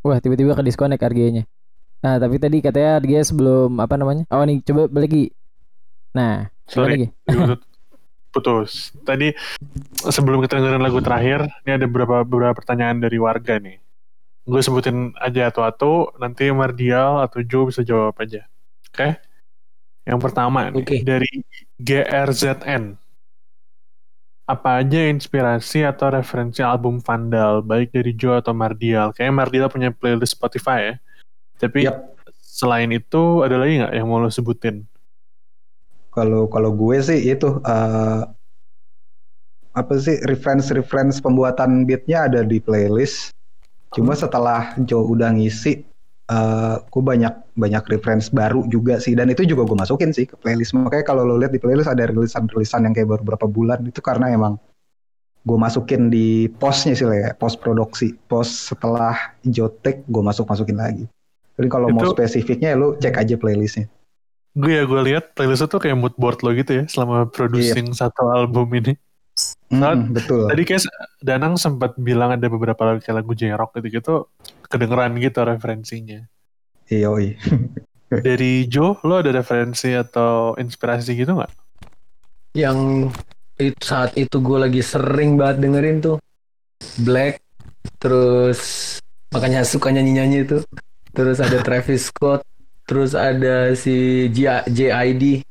Wah tiba-tiba ke disconnect RG-nya. Nah tapi tadi katanya RG sebelum apa namanya? Oh nih coba balik lagi. Nah sorry lagi? Putus. Tadi sebelum kita dengerin lagu terakhir, ini ada beberapa beberapa pertanyaan dari warga nih. Gue sebutin aja atau-atau, nanti Mardial atau Joe bisa jawab aja. Oke? Yang pertama nih, Oke. dari GRZN. Apa aja inspirasi atau referensi album Vandal, baik dari Joe atau Mardial? Kayaknya Mardial punya playlist Spotify ya. Tapi Yap. selain itu, ada lagi nggak yang mau lo sebutin? Kalau kalau gue sih itu eh, apa sih reference reference pembuatan beatnya ada di playlist. Cuma setelah Joe udah ngisi eh gue banyak banyak reference baru juga sih. Dan itu juga gue masukin sih ke playlist. Makanya kalau lo lihat di playlist ada rilisan-rilisan yang kayak baru beberapa bulan. Itu karena emang gue masukin di postnya sih lah ya. Post produksi. Post setelah Jotek gue masuk masukin lagi. Jadi kalau mau Itu- spesifiknya lo cek aja playlistnya. Gue ya gue lihat playlist itu kayak mood board lo gitu ya selama producing satu album ini. Mm, betul Tadi kayak Danang sempat bilang ada beberapa lagu kayak lagu J-Rock gitu-gitu kedengeran gitu referensinya. iya iya. Dari Joe, lo ada referensi atau inspirasi gitu nggak? yang itu saat itu gue lagi sering banget dengerin tuh Black terus makanya suka nyanyi nyanyi itu terus ada Travis Scott terus ada si JID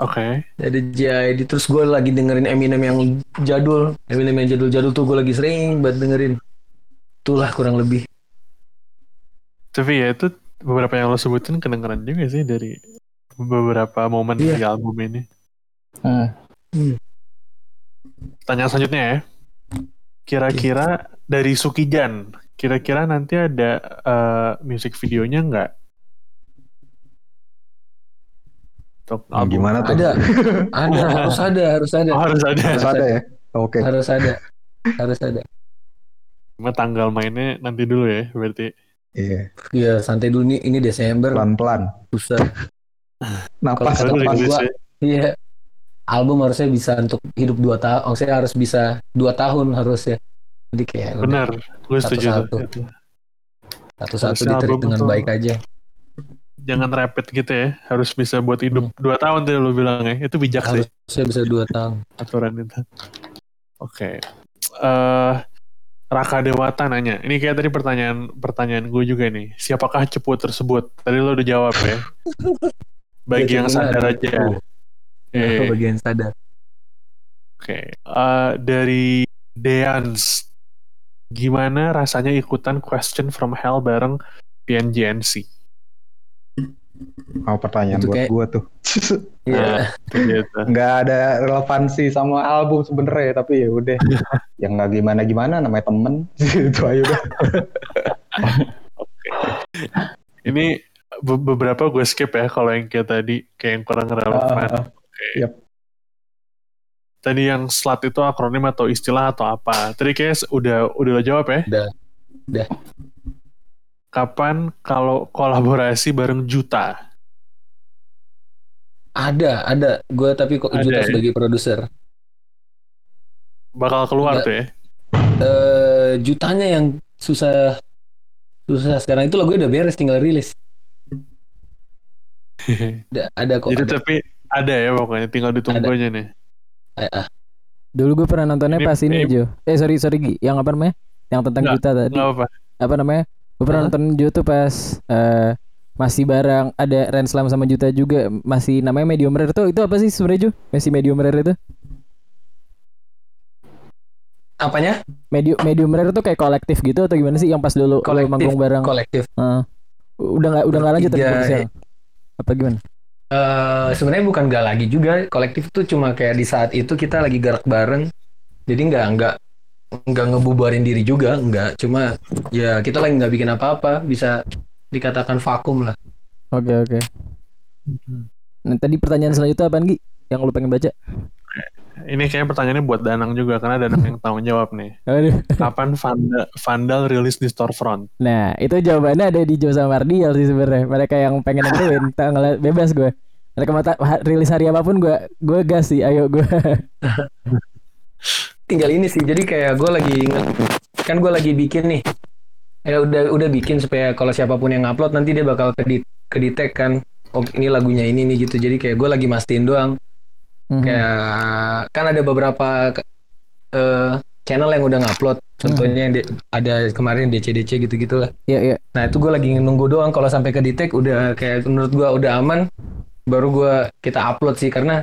Oke. ada JID terus gue lagi dengerin Eminem yang jadul Eminem yang jadul-jadul tuh gue lagi sering banget dengerin itulah kurang lebih Tapi ya itu beberapa yang lo sebutin kedengeran juga sih dari beberapa momen Iya. di album ini. Hmm. Tanya selanjutnya ya. Kira-kira dari Sukijan, kira-kira nanti ada eh, music videonya nggak? Nah, album. gimana tuh ada ada harus ada harus ada Oh, harus ada. harus ada ya oke harus ada harus ada Cuma tanggal mainnya nanti dulu ya, berarti. iya ya santai dulu nih ini Desember pelan pelan susah napas napas gua- ya. Iya. Album harusnya bisa untuk hidup dua tahun. Oh, saya harus bisa dua tahun harusnya. Jadi kayak Benar, gue setuju Satu-satu. satu-satu diterit dengan tuh- baik aja. Jangan rapid gitu ya, harus bisa buat hidup dua tahun tadi lo bilang ya. Itu bijak sih Harusnya bisa dua tahun. aturan itu. Oke. Eh Raka Dewata nanya, ini kayak tadi pertanyaan pertanyaan gue juga nih. Siapakah cepu tersebut? Tadi lo udah jawab ya. Bagi yang Cepunya sadar ada aja. Eh, Bagian sadar. Oke. Eh, dari Deans, gimana rasanya ikutan Question from Hell bareng PNGNC? Mau pertanyaan Itu buat kayak- gue tuh Iya. Gitu. nggak ada relevansi sama album sebenarnya tapi ya udah yang nggak gimana gimana namanya temen itu aja udah Ini be- beberapa gue skip ya kalau yang kayak tadi kayak yang kurang relevan. Ah, ah, ah. Oke. Yap. Tadi yang slat itu akronim atau istilah atau apa? Tadi kayak udah udah lo jawab ya? Udah. Udah. Kapan kalau kolaborasi bareng Juta? Ada, ada. Gue tapi kok Ada Juta ya? sebagai produser. Bakal keluar Nggak. tuh ya? Eh jutanya yang susah susah sekarang itu lagu udah beres tinggal rilis. Ada, ada kok. Jadi ada. tapi ada ya pokoknya tinggal ditunggu Ada. aja nih. Eh, ah. Dulu gue pernah nontonnya Ini- pas ini ini- Jo. Eh sorry sorry Gi. Yang apa namanya? Yang tentang Nggak, Juta tadi. Apa-apa. Apa namanya? Gue pernah nonton tuh pas eh, masih bareng ada Renslam sama Juta juga masih namanya medium rare tuh itu apa sih sebenarnya Jo? Masih medium rare itu? Apanya? Medium medium rare tuh kayak kolektif gitu atau gimana sih yang pas dulu Kolektif, manggung bareng? Kolektif. Heeh. udah nggak udah nggak lanjut sekarang? Apa gimana? Eh sebenarnya bukan gak lagi juga kolektif tuh cuma kayak di saat itu kita lagi gerak bareng jadi nggak nggak nggak ngebubarin diri juga nggak cuma ya kita lagi nggak bikin apa-apa bisa dikatakan vakum lah Oke oke. Nah, tadi pertanyaan selanjutnya apaan Gi? Yang lu pengen baca? Ini kayaknya pertanyaannya buat Danang juga karena Danang yang tahu jawab nih. Aduh. Kapan Vandal, Vandal rilis di storefront? Nah, itu jawabannya ada di Jo sama Mardial sih sebenarnya. Mereka yang pengen nentuin, tanggal bebas gue. Mereka mau ta- ha- rilis hari apa pun gue gue gas sih, ayo gue. tinggal ini sih. Jadi kayak gue lagi inget kan gue lagi bikin nih. Ya udah udah bikin supaya kalau siapa pun yang upload nanti dia bakal ke ke detect kan. Oh ini lagunya ini nih gitu. Jadi kayak gue lagi mastiin doang. Mhm. kayak kan ada beberapa eh, channel yang udah ngupload. Contohnya yang di- ada kemarin DC-DC gitu gitulah Iya iya. nah itu gue lagi nunggu doang. Kalau sampai ke detect udah kayak menurut gue udah aman baru gue kita upload sih. Karena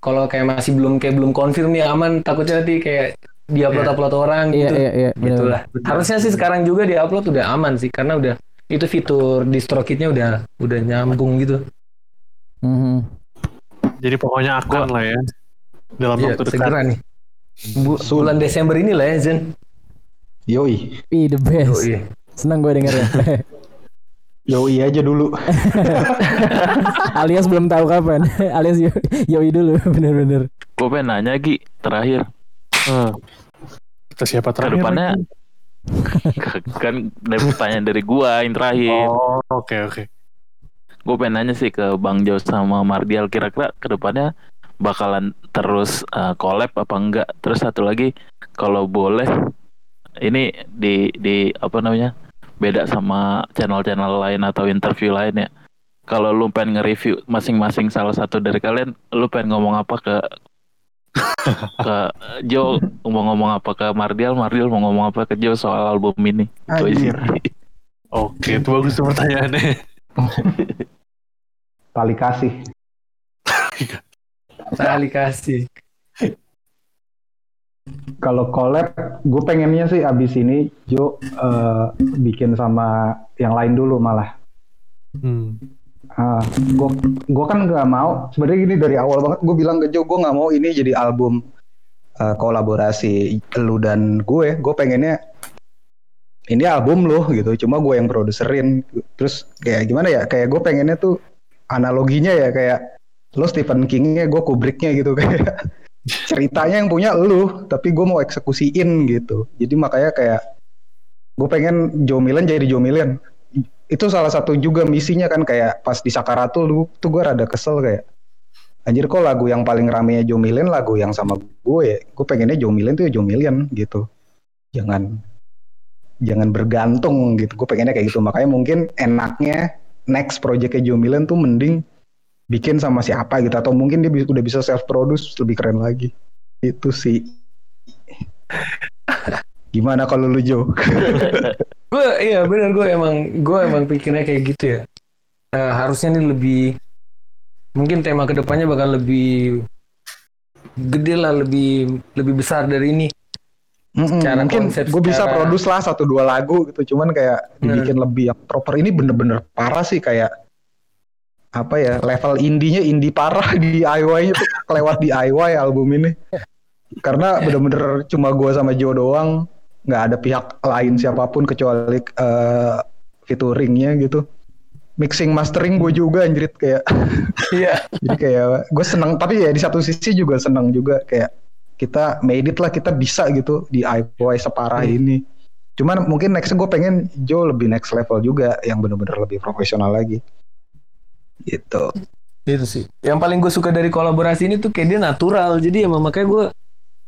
kalau kayak masih belum kayak belum confirm nih aman takutnya nanti kayak di upload upload orang Iya gitu iya iya. bener. gitulah harusnya sih sekarang juga di upload udah aman sih karena udah itu fitur distro kitnya udah udah nyambung gitu Mhm. Jadi pokoknya akan lah ya. Dalam Iya, waktu dekat. segera nih Bu- bulan Desember ini lah ya Zen yoi Ih the best. Yoi. Senang gue dengernya. Yoi aja dulu. alias belum tahu kapan. alias yo- yoi dulu bener-bener. Gue pengen nanya Gi terakhir. Eh, Kita siapa terakhir? Ke depannya kan dari pertanyaan dari gua yang terakhir. Oh, oke oke. Gue pengen nanya sih ke Bang Jo sama Mardial kira-kira ke depannya bakalan terus uh, collab apa enggak? Terus satu lagi kalau boleh ini di di apa namanya beda sama channel-channel lain atau interview lain ya. Kalau lu pengen nge-review masing-masing salah satu dari kalian, lu pengen ngomong apa ke ke Jo mau ngomong apa ke Mardial, Mardial mau ngomong apa ke Jo soal album ini? Anjir. Oke, itu bagus tuh pertanyaannya. Tali kasih. Tali kasih. Kalau collab, gue pengennya sih abis ini Jo eh, bikin sama yang lain dulu malah. Hmm. gue gue kan nggak mau. Sebenarnya gini dari awal banget gue bilang ke Jo gue nggak mau ini jadi album eh, kolaborasi lu dan gue. Gue pengennya ini album lo gitu. Cuma gue yang produserin. Terus kayak gimana ya? Kayak gue pengennya tuh analoginya ya kayak lo Stephen Kingnya gue Kubricknya gitu kayak ceritanya yang punya lu tapi gue mau eksekusiin gitu. Jadi makanya kayak gue pengen Joe Milan jadi Joe Milan itu salah satu juga misinya kan kayak pas di Sakaratul lu tuh gue rada kesel kayak anjir kok lagu yang paling ramenya Joe Milan lagu yang sama gue ya? Gue pengennya Joe Milan tuh ya Joe Milan gitu. Jangan jangan bergantung gitu. Gue pengennya kayak gitu. Makanya mungkin enaknya next projectnya Joe Milan tuh mending bikin sama siapa gitu atau mungkin dia udah bisa self produce lebih keren lagi. Itu sih. Gimana kalau lu Jo Gue iya bener gue emang gue emang pikirnya kayak gitu ya. Eh, harusnya nih lebih mungkin tema ke depannya bakal lebih gede lah lebih lebih besar dari ini. Mm-mm, Secara mungkin gue bisa secara- produce lah satu dua lagu gitu cuman kayak dibikin lebih yang proper. Ini bener-bener parah sih kayak apa ya level indinya indie parah di DIY-nya tuh kelewat DIY album ini. Karena bener-bener cuma gue sama Joe doang nggak ada pihak lain siapa pun kecuali eh, featuringnya gitu. Mixing mastering gue juga anjrit kayak. Iya. jadi kayak gue seneng tapi ya di satu sisi juga seneng juga kayak kita made it lah kita bisa gitu di DIY separah ini. Cuman mungkin nextnya gue pengen Joe lebih next level juga yang bener-bener lebih profesional lagi gitu Itu sih. Yang paling gue suka dari kolaborasi ini tuh kayak dia natural. Jadi emang makanya gue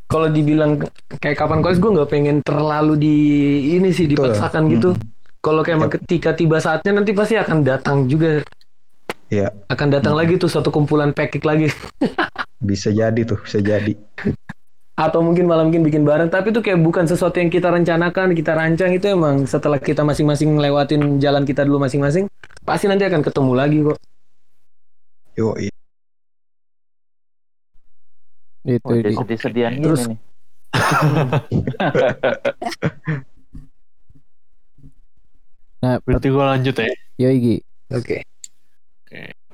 kalau dibilang kayak kapan kolis gue nggak pengen terlalu di ini sih Betul. dipaksakan gitu. Kalau kayak Yap. ketika tiba saatnya nanti pasti akan datang juga. Iya. Akan datang lagi tuh satu kumpulan package lagi. bisa jadi tuh bisa jadi Atau mungkin malah mungkin bikin bareng. Tapi itu kayak bukan sesuatu yang kita rencanakan, kita rancang itu emang setelah kita masing-masing ngelewatin jalan kita dulu masing-masing, pasti nanti akan ketemu lagi kok. Yo Itu Oh, jadi di- sedih-sedihan gini Terus- nih. Nah, Berarti gue lanjut ya. yoi Gi. Oke.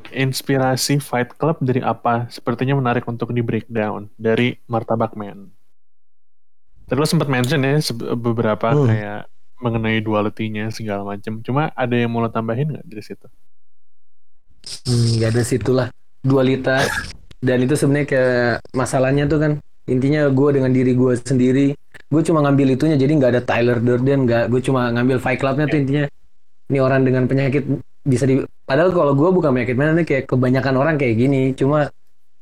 Inspirasi Fight Club dari apa? Sepertinya menarik untuk di breakdown dari Martabak Man. Lo sempat mention ya beberapa Hmm. kayak mengenai duality-nya segala macam. Cuma ada yang mau lo tambahin nggak dari situ? Hmm, ada situlah dualitas dan itu sebenarnya kayak masalahnya tuh kan intinya gue dengan diri gue sendiri gue cuma ngambil itunya jadi nggak ada Tyler Durden nggak gue cuma ngambil Fight Clubnya tuh intinya. Ini orang dengan penyakit bisa di padahal kalau gue bukan penyakit mana kayak kebanyakan orang kayak gini cuma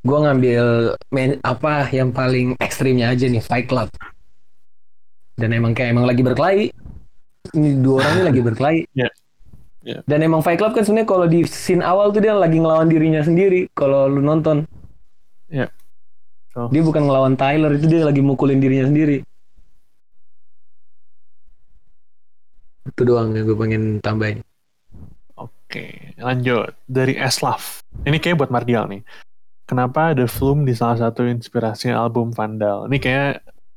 gue ngambil men- apa yang paling ekstrimnya aja nih Fight Club. Dan emang kayak emang lagi berkelahi. Ini dua orang ini lagi berkelahi. Iya. Iya. dan emang Fight Club kan sebenarnya kalau di scene awal tuh dia lagi ngelawan dirinya sendiri kalau lu nonton Iya. So. dia bukan ngelawan Tyler itu dia lagi mukulin dirinya sendiri itu doang yang gue pengen tambahin Oke, lanjut. Dari Eslaf. Ini kayak buat Mardial nih. Kenapa ada Flume di salah satu inspirasi album Vandal? Ini kayak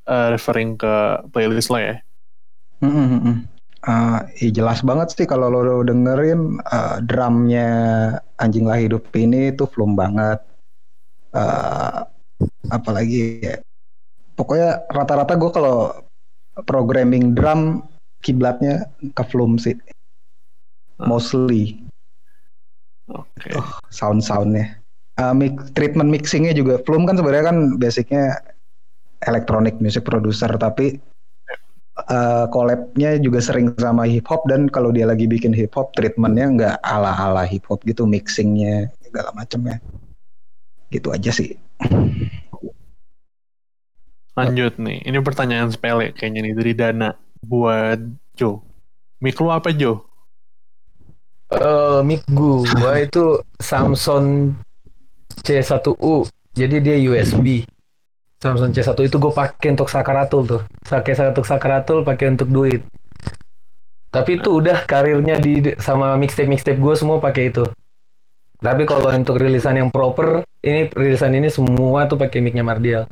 eh, referring ke playlist lo ya? Uh, ya jelas banget sih kalau lo dengerin uh, drumnya anjing lah hidup ini tuh flum banget. Uh, apalagi ya. Pokoknya rata-rata gue kalau programming drum kiblatnya ke flum sih. mostly Oke. sound soundnya. Uh, mix, treatment mixingnya juga. Flume kan sebenarnya kan basicnya electronic music producer tapi uh, collabnya juga sering sama hip hop dan kalau dia lagi bikin hip hop treatmentnya nggak ala ala hip hop gitu mixingnya segala macamnya gitu aja sih. Lanjut nih. Ini pertanyaan sepele kayaknya nih dari Dana buat Joe. Mic lu apa Joe? Eh, mic gua itu Samsung C1U. Jadi dia USB. Samsung C1 itu gue pakai untuk sakaratul tuh. Pakai untuk sakaratul, pakai untuk duit. Tapi itu udah karirnya di sama mixtape mixtape gue semua pakai itu. Tapi kalau untuk rilisan yang proper, ini rilisan ini semua tuh pakai micnya Mardial.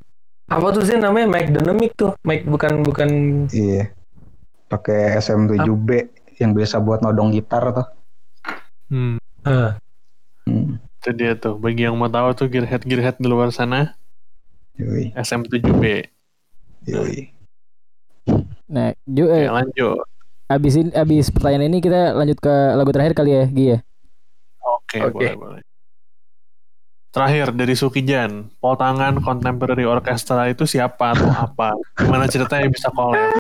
Apa tuh sih namanya mic dynamic tuh? Mic bukan bukan Iya. Pakai SM7B yang biasa buat nodong gitar tuh. Hmm. Ah, Hmm. Itu dia tuh. Bagi yang mau tahu tuh gearhead gearhead di luar sana, Yoi, SM7B. yoi. Nah, Oke, eh, lanjut. abis ini, abis pertanyaan ini kita lanjut ke lagu terakhir kali ya, Gi ya. Oke, Oke. boleh boleh. Terakhir dari Sukijan, Potangan Contemporary Orchestra itu siapa atau apa? Gimana ceritanya bisa collab?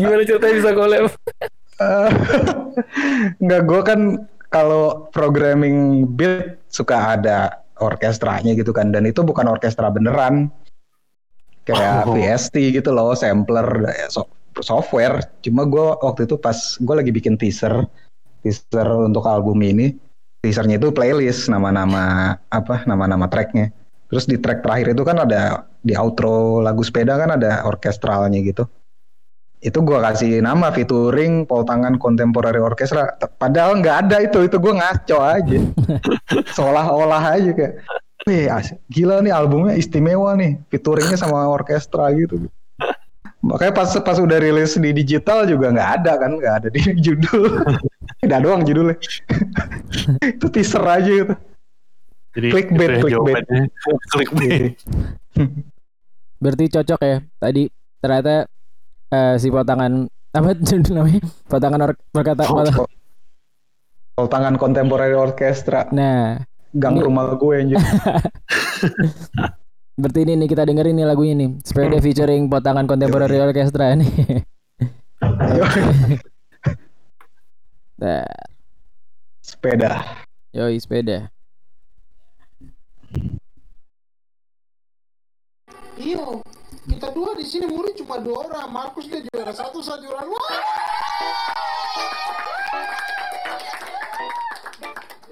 gimana ceritanya bisa collab? Eh, Nggak, gue kan kalau programming beat suka ada orkestranya gitu kan, dan itu bukan orkestra beneran, kayak Oh. VST gitu loh, sampler, so- software. Cuma gue waktu itu pas gue lagi bikin teaser, teaser untuk album ini, teasernya itu playlist nama-nama apa, nama-nama tracknya. Terus di track terakhir itu kan ada di outro lagu sepeda kan ada orkestralnya gitu itu gua kasih nama featuring Poltangan Contemporary Orchestra padahal nggak ada itu itu gua ngaco aja seolah-olah aja kayak Wih, gila nih albumnya istimewa nih featuringnya sama orkestra gitu makanya pas pas udah rilis di digital juga nggak ada kan nggak ada di judul tidak doang judulnya itu teaser aja gitu Jadi Clickbait, itu ya clickbait. Clickbait. Berarti cocok ya. Tadi ternyata eh, si potangan apa judul namanya? Potangan or, perkata Oh, pot- Poltangan Contemporary Orchestra Nah, gang Ini- rumah gue anjir berarti ini nih kita dengerin nih lagunya nih. Sepeda featuring potangan contemporary orchestra nih. Nah, sepeda. Yoi sepeda. Iyo, kita dua di sini murid cuma dua orang. Markus dia juara satu, saya juara dua.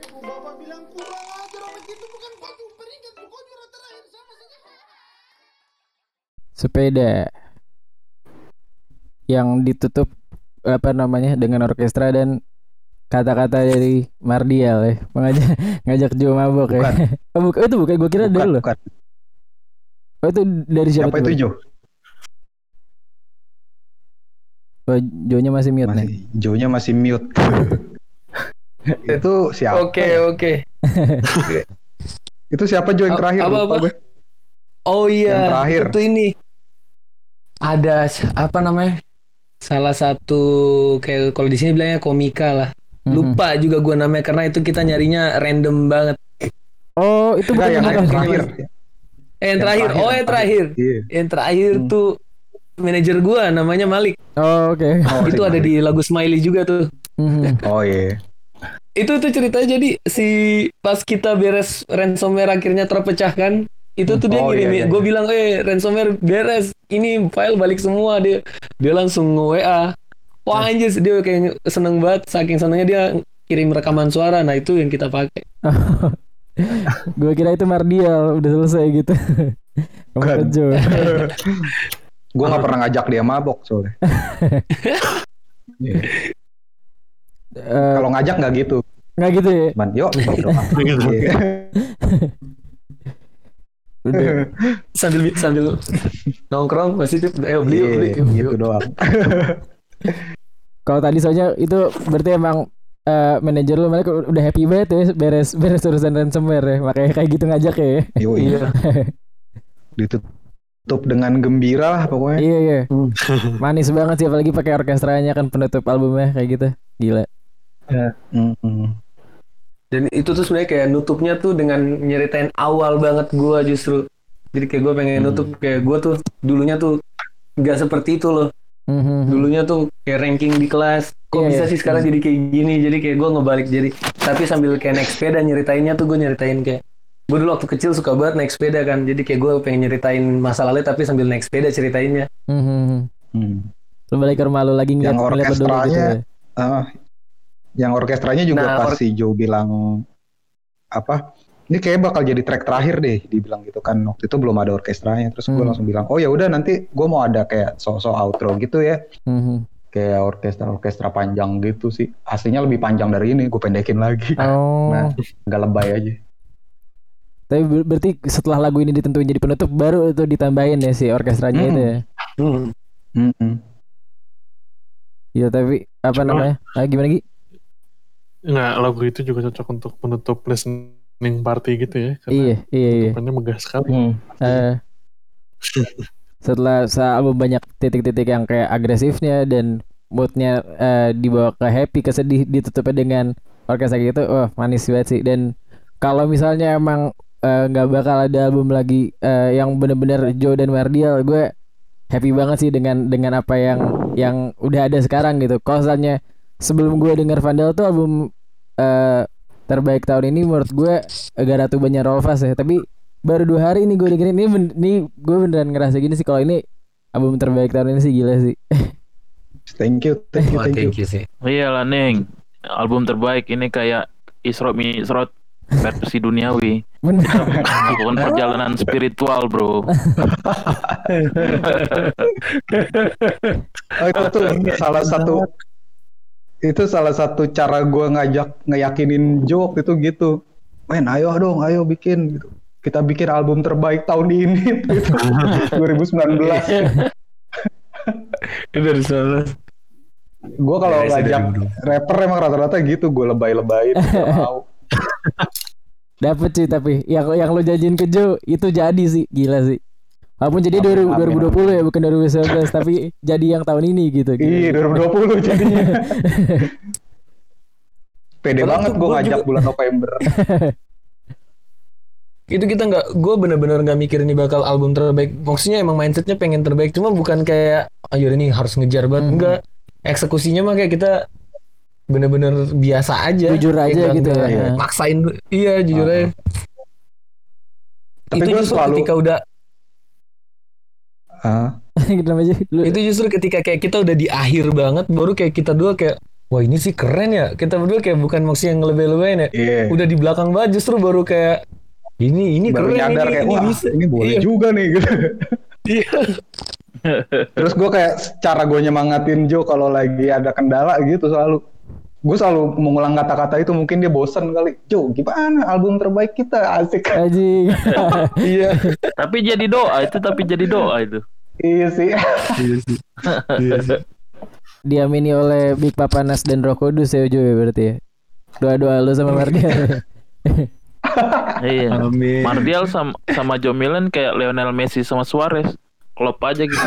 Ibu bapak bilang kurang ajar orang itu bukan kau peringkat, kau juara terakhir sama saja. Sepeda yang ditutup apa namanya dengan orkestra dan kata-kata dari Mardial ya mengajak ngajak Jo mabok ya. Bukan. Oh, bukan. itu bukan gue kira bukan, dulu. bukan. Oh itu dari siapa, siapa itu? Jo Oh, Jo-nya masih mute nih. masih Jo-nya masih mute itu siapa Oke oke. itu siapa Jo yang terakhir apa, apa? gue. Oh Yang iya, terakhir. itu ini. Ada apa namanya? Salah satu kayak kalau di sini bilangnya komika lah. Mhm. Lupa juga gua namanya karena itu kita nyarinya random banget. Oh itu bukan yang, yang yang apa? terakhir Eh, yang, Yang terakhir. terakhir, Oh, yang terakhir. Iya. Yang terakhir Hmm. tuh manajer gua namanya Malik. Oh oke. Oh, itu si ada Malik. di lagu Smiley juga tuh. Mhm. oh iya Itu tuh ceritanya jadi si pas kita beres ransomware akhirnya terpecahkan itu tuh dia Oh, iya, ngirimin iya, gue iya. bilang eh ransomware beres ini file balik semua dia dia langsung WA wah anjir dia kayak seneng banget saking senengnya dia kirim rekaman suara nah itu yang kita pakai gue kira itu Mardial udah selesai gitu. Jo. gue nggak pernah ngajak dia mabok soalnya Iya. Eh, kalau ngajak nggak gitu nggak gitu ya. cuman yuk doang. Gitu. Iya. Udah. sambil sambil nongkrong masih eh beli beli Iya, yuk, gitu yuk. doang Kalau tadi soalnya itu berarti emang eh, manajer lu mereka udah happy banget ya beres beres urusan ransomware ya makanya kayak gitu ngajak ya. Yoi. iya Itu tutup dengan gembira lah pokoknya. Iya iya. Hmm. Manis banget sih apalagi pakai orkestranya kan penutup albumnya kayak gitu. Gila. Mm-mm. Dan itu tuh sebenarnya kayak nutupnya tuh dengan nyeritain awal banget gua justru. Jadi kayak gue pengen nutup kayak gua tuh dulunya tuh nggak seperti itu loh. Mhm. Dulunya tuh kayak ranking di kelas. Kok Iya, bisa iya. sih sekarang jadi kayak gini? Jadi kayak gua ngebalik jadi. Tapi sambil kayak naik sepeda nyeritainnya tuh gue nyeritain kayak gue dulu waktu kecil suka banget naik sepeda kan. Jadi kayak gue pengen nyeritain masa lalu tapi sambil naik sepeda ceritainnya. Mhm. Hmm. Lu balik ke rumah lu lagi ngeliat, Yang ngeliat lu dulu gitu. orkestranya, ya. Ah, yang orkestranya juga Nah, pas or- Joe bilang apa? Ini kayak bakal jadi track terakhir deh, dibilang gitu kan. Waktu itu belum ada orkestranya, terus gue Hmm. langsung bilang, oh ya udah nanti gue mau ada kayak so-so outro gitu ya, Mhm. kayak orkestra-orkestra panjang gitu sih. Aslinya lebih panjang dari ini, gue pendekin lagi. Oh. Nah, agak lebay aja. Tapi ber- berarti setelah lagu ini ditentuin jadi penutup baru itu ditambahin ya si orkestranya Hmm. itu ya. Hmm. Mm-mm. Iya tapi apa Cuma- namanya? Ah, gimana Gi? Nggak, lagu itu juga cocok untuk menutup listening party gitu ya. Karena Iya, iya, iya. megah sekali. Eh, setelah album banyak titik-titik yang kayak agresifnya dan moodnya eh, dibawa ke happy ke sedih ditutupnya dengan orkestra gitu wah manis banget sih dan kalau misalnya emang eh, nggak bakal ada album lagi eh, yang bener-bener Joe dan Mardial gue happy banget sih dengan dengan apa yang yang udah ada sekarang gitu kalau misalnya sebelum gue denger Vandal tuh album eh, terbaik tahun ini menurut gue agak ratu banyak Rolfas ya tapi baru dua hari ini gue dengerin ini ben- ini gue beneran ngerasa gini sih kalau ini album terbaik tahun ini sih gila sih Thank you, thank you, thank you. thank you sih. Iya lah Neng. Album terbaik ini kayak Isra Mi'raj versi duniawi. Bukan perjalanan spiritual, Bro. Oh, itu tuh salah satu itu salah satu cara gue ngajak ngeyakinin Joe waktu itu gitu. Men, ayo dong, ayo bikin gitu. Kita bikin album terbaik tahun ini gitu. 2019. Itu dari sana. Gue kalau dari ngajak rapper emang rata-rata gitu, gue lebay-lebayin, gak mau. dapet sih tapi yang yang lo janjiin ke Joe itu jadi sih gila sih walaupun jadi Amin, 2000 amin, 2020 ya bukan 2019 tapi jadi yang tahun ini gitu Iya, 2020 jadinya. Pede banget gue gua ngajak juga- bulan November. itu kita nggak gue bener-bener nggak mikir ini bakal album terbaik maksudnya emang mindsetnya pengen terbaik cuma bukan kayak ayo ini harus ngejar banget Hmm. enggak eksekusinya mah kayak kita bener-bener biasa aja Jujur aja Kayak gitu ya. nggak maksain iya jujur Ah. aja Tapi itu gue justru selalu, ketika udah Ah, kenapa aja lu itu justru ketika kayak kita udah di akhir banget baru kayak kita dua kayak wah ini sih keren ya kita berdua kayak bukan maksudnya yang ngelebay-lebayin ya iya. udah di belakang banget justru baru kayak ini ini Baru keren nyadar ini, kayak, ini wah bisa ini boleh Iya. juga nih gitu. Iya. Terus gue kayak cara gue nyemangatin Joe kalau lagi ada kendala gitu selalu. Gue selalu mengulang kata-kata itu mungkin dia bosan kali. Joe gimana album terbaik kita asik. anjing iya Tapi jadi doa itu, tapi jadi doa itu. iya sih. diamini oleh Big Papa Nas dan Roh Kudus ya Joe ya berarti ya doa-doa lu sama Mardial Iya. amin Mardial sama, sama Joe Milan kayak Lionel Messi sama Suarez. Klop aja gitu.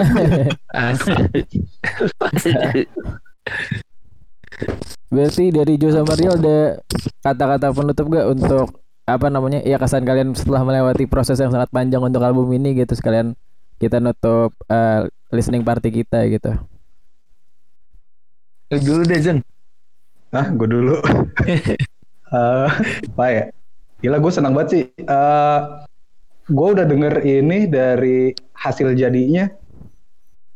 Berarti dari Joe sama Rio ada kata-kata penutup gak untuk apa namanya ya kesan kalian setelah melewati proses yang sangat panjang untuk album ini gitu sekalian kita nutup eh, listening party kita gitu. Lu dulu deh Zen Ah, gue dulu. Eh, apa ya? Gila gue senang banget sih. Eh, gue udah denger ini dari hasil jadinya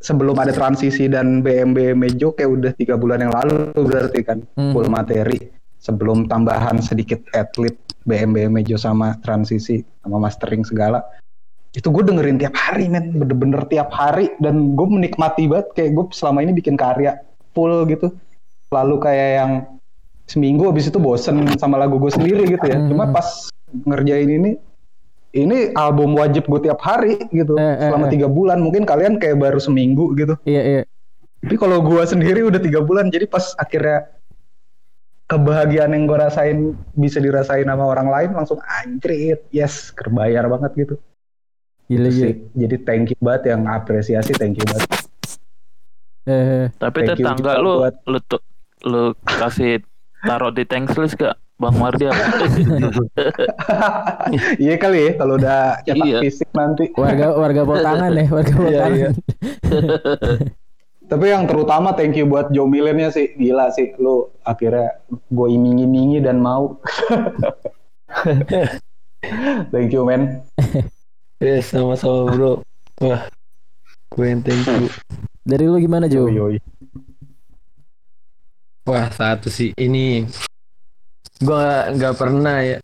sebelum ada transisi dan BMB Mejo kayak udah tiga bulan yang lalu berarti kan Mhm. full materi. Sebelum tambahan sedikit atlet BMB Mejo sama transisi sama mastering segala. Itu gue dengerin tiap hari men bener-bener tiap hari. Dan gue menikmati banget kayak gue selama ini bikin karya full gitu. Lalu kayak yang seminggu habis itu bosen sama lagu gue sendiri gitu ya. Cuma Mhm. pas ngerjain ini ini album wajib gue tiap hari gitu Eh, eh, selama eh. tiga bulan mungkin kalian kayak baru seminggu gitu Iya iya. tapi kalau gue sendiri udah tiga bulan jadi pas akhirnya kebahagiaan yang gue rasain bisa dirasain sama orang lain langsung anjrit yes kerbayar banget gitu Gila Itu gila. sih. Jadi thank you banget yang apresiasi thank you banget. Eh, Tapi Thank you tetangga lu buat- lu tuh lu kasih taruh di thanks list gak Bang Mardial? iya kali ya kalau udah cetak Iya. fisik nanti. warga warga potangan ya, warga potangan. iya. Tapi yang terutama thank you buat Joe Milennya sih gila sih lu akhirnya gue iming-imingi dan mau. thank you men. Yes, sama-sama bro. Wah, gue yang thank you. Dari lu gimana Jo? Yoi, yoi. Wah, satu sih ini gue nggak pernah ya.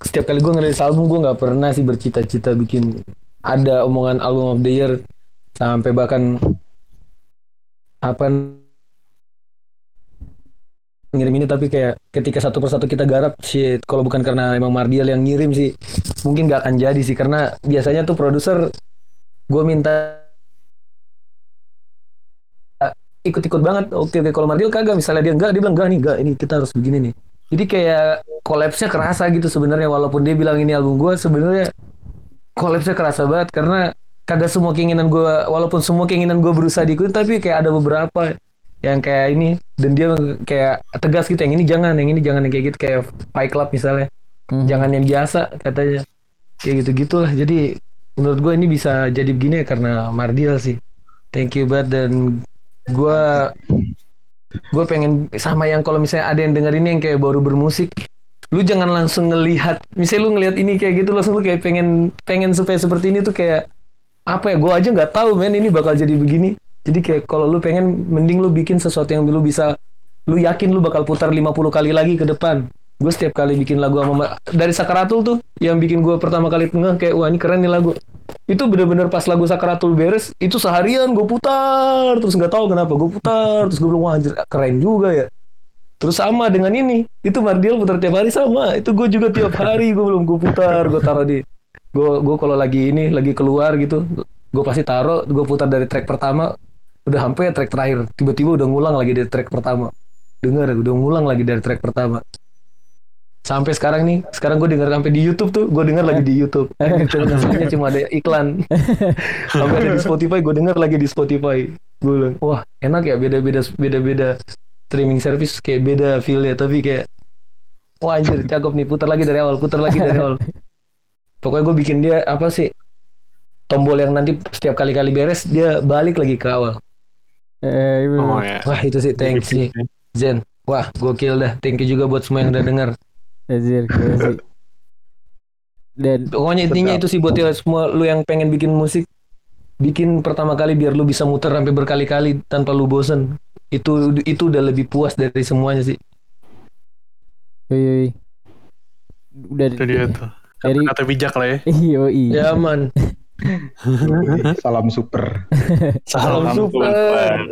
Setiap kali gue ngerilis album gue nggak pernah sih bercita-cita bikin ada omongan album of the year. Sampai bahkan apa ngirim ini tapi kayak ketika satu persatu kita garap shit kalau bukan karena emang Mardial yang ngirim sih mungkin gak akan jadi sih. Karena biasanya tuh produser gue minta ikut-ikut banget. Oke oke kalau Mardial kagak misalnya dia enggak dia bilang enggak nih enggak ini kita harus begini nih jadi kayak kolapsnya kerasa gitu sebenarnya. Walaupun dia bilang ini album gue sebenarnya kolapsnya kerasa banget. Karena kagak semua keinginan gue walaupun semua keinginan gue berusaha diikutin tapi kayak ada beberapa yang kayak ini. Dan dia kayak tegas gitu yang ini jangan yang ini jangan yang kayak gitu. Kayak Fight Club misalnya. Hmm. jangan yang biasa katanya. Kayak gitu gitulah jadi menurut gue ini bisa jadi begini ya karena Mardial sih. Thank you banget. Dan gue gue pengen sama yang kalau misalnya ada yang denger ini yang kayak baru bermusik lu jangan langsung ngelihat misalnya lu ngelihat ini kayak gitu langsung lu kayak pengen pengen supaya seperti ini tuh kayak apa ya gue aja nggak tahu men ini bakal jadi begini. Jadi kayak kalau lu pengen mending lu bikin sesuatu yang lu bisa lu yakin lu bakal putar 50 kali lagi ke depan. Gue setiap kali bikin lagu sama dari Sakaratul tuh yang bikin gue pertama kali ngeh kayak wah ini keren nih lagu itu bener-bener pas lagu Sakaratul beres itu seharian gue putar terus nggak tahu kenapa gue putar terus gue bilang wah anjir keren juga ya. Terus sama dengan ini itu Mardial putar tiap hari sama. Itu gue juga tiap hari gue belum gue putar gue taruh di gue gue kalau lagi ini lagi keluar gitu gue pasti taruh gue putar dari track pertama udah sampai track terakhir. Tiba-tiba udah ngulang lagi dari track pertama. Denger udah ngulang lagi dari track pertama sampai sekarang nih sekarang gue denger sampai di YouTube tuh gue denger lagi di YouTube. Aslinya cuma ada iklan. Sampai ada di Spotify gue denger lagi di Spotify. Gue bilang wah enak ya beda-beda beda-beda streaming service kayak beda feel ya tapi kayak wah anjir cakep nih putar lagi dari awal putar lagi dari awal. Pokoknya gue bikin dia apa sih tombol yang nanti setiap kali-kali beres dia balik lagi ke awal. Eh, iya. Oh ya. wah itu sih thanks nih Zen. Wah gokil dah. Thank you juga buat semua yang udah denger Anjir, keren sih. Dan Pokoknya intinya itu sih buat ya semua lu yang pengen bikin musik bikin pertama kali biar lu bisa muter sampai berkali-kali tanpa lu bosen. Itu itu udah lebih puas dari semuanya sih. yoi, yoi. udah Itu dia tuh. dari Kata bijak lah ya. iya iya. Ya man. Salam super. Salam super.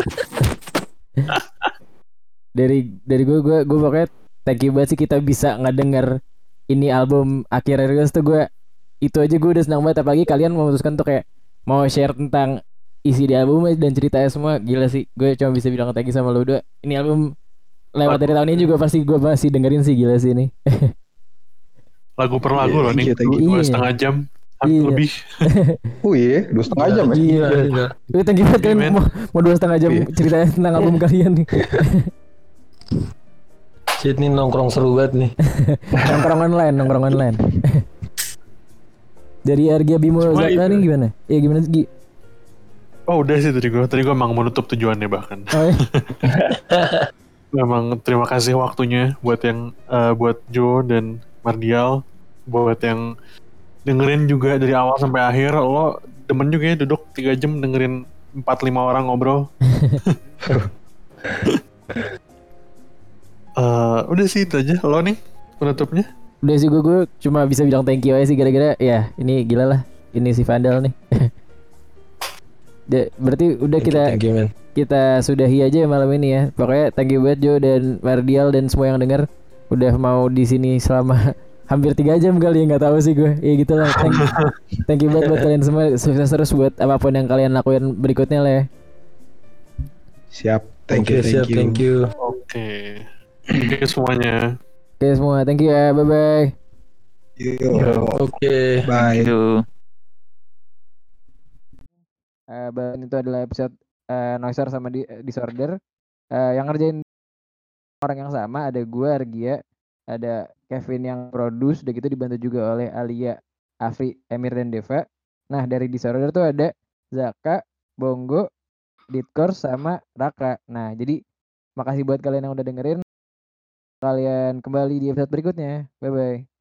dari dari gue gue gue pokoknya thank you banget sih kita bisa ngedenger ini album akhir Rios tuh gue itu aja gue udah senang banget apalagi kalian memutuskan tuh kayak mau share tentang isi di album dan ceritanya semua gila sih gue cuma bisa bilang thank you sama lu dua ini album lewat dari tahun ini juga pasti gue masih dengerin sih gila sih ini Lagu per lagu loh nih. Dua Iya. setengah jam. Iya. Lebih. Oh iya, dua setengah jam ya. Gila, gila. Gue thank you banget kalian Iya, men. mau, mau dua setengah jam Iya. ceritanya tentang album kalian nih Shit nih nongkrong seru banget nih. nongkrong online nongkrong online dari Argia Bimo Zaka nih gimana? Iya gimana Gi? Oh udah sih tadi gue. Tadi gue emang menutup tujuannya bahkan. Oh, iya. Memang terima kasih waktunya buat yang eh, buat Joe dan Mardial, buat yang dengerin juga dari awal sampai akhir. Lo demen juga ya duduk tiga jam dengerin 4-5 orang ngobrol. Eh, udah sih itu aja. Lo nih penutupnya. Udah sih gue, gue cuma bisa bilang thank you aja sih gara-gara ya ini gila lah ini si Vandal nih. Da- berarti udah Thank you, kita thank you, man. kita sudahi aja malam ini ya. Pokoknya thank you banget Jo dan Mardial dan semua yang denger udah mau di sini selama hampir tiga jam kali ya nggak tahu sih gue. Ya gitu lah. Thank, thank you banget buat kalian semua sukses terus buat apa pun yang kalian lakuin berikutnya lah ya. Siap. Thank Oke, you, siap, thank you. thank you. Oke. Oke semuanya. Oke semua, thank you ya, bye bye. Yo, Oke. bye. Aduh. Eh, bahan itu adalah episode eh, Noiser sama di, Disorder. Eh, yang ngerjain orang yang sama ada gue Argia, ada Kevin yang produce, udah gitu dibantu juga oleh Alia, Afri, Emir dan Deva. Nah dari Disorder tuh ada Zaka, Bongo, Ditkor sama Raka. Nah jadi makasih buat kalian yang udah dengerin. Kalian kembali di episode berikutnya. Bye bye.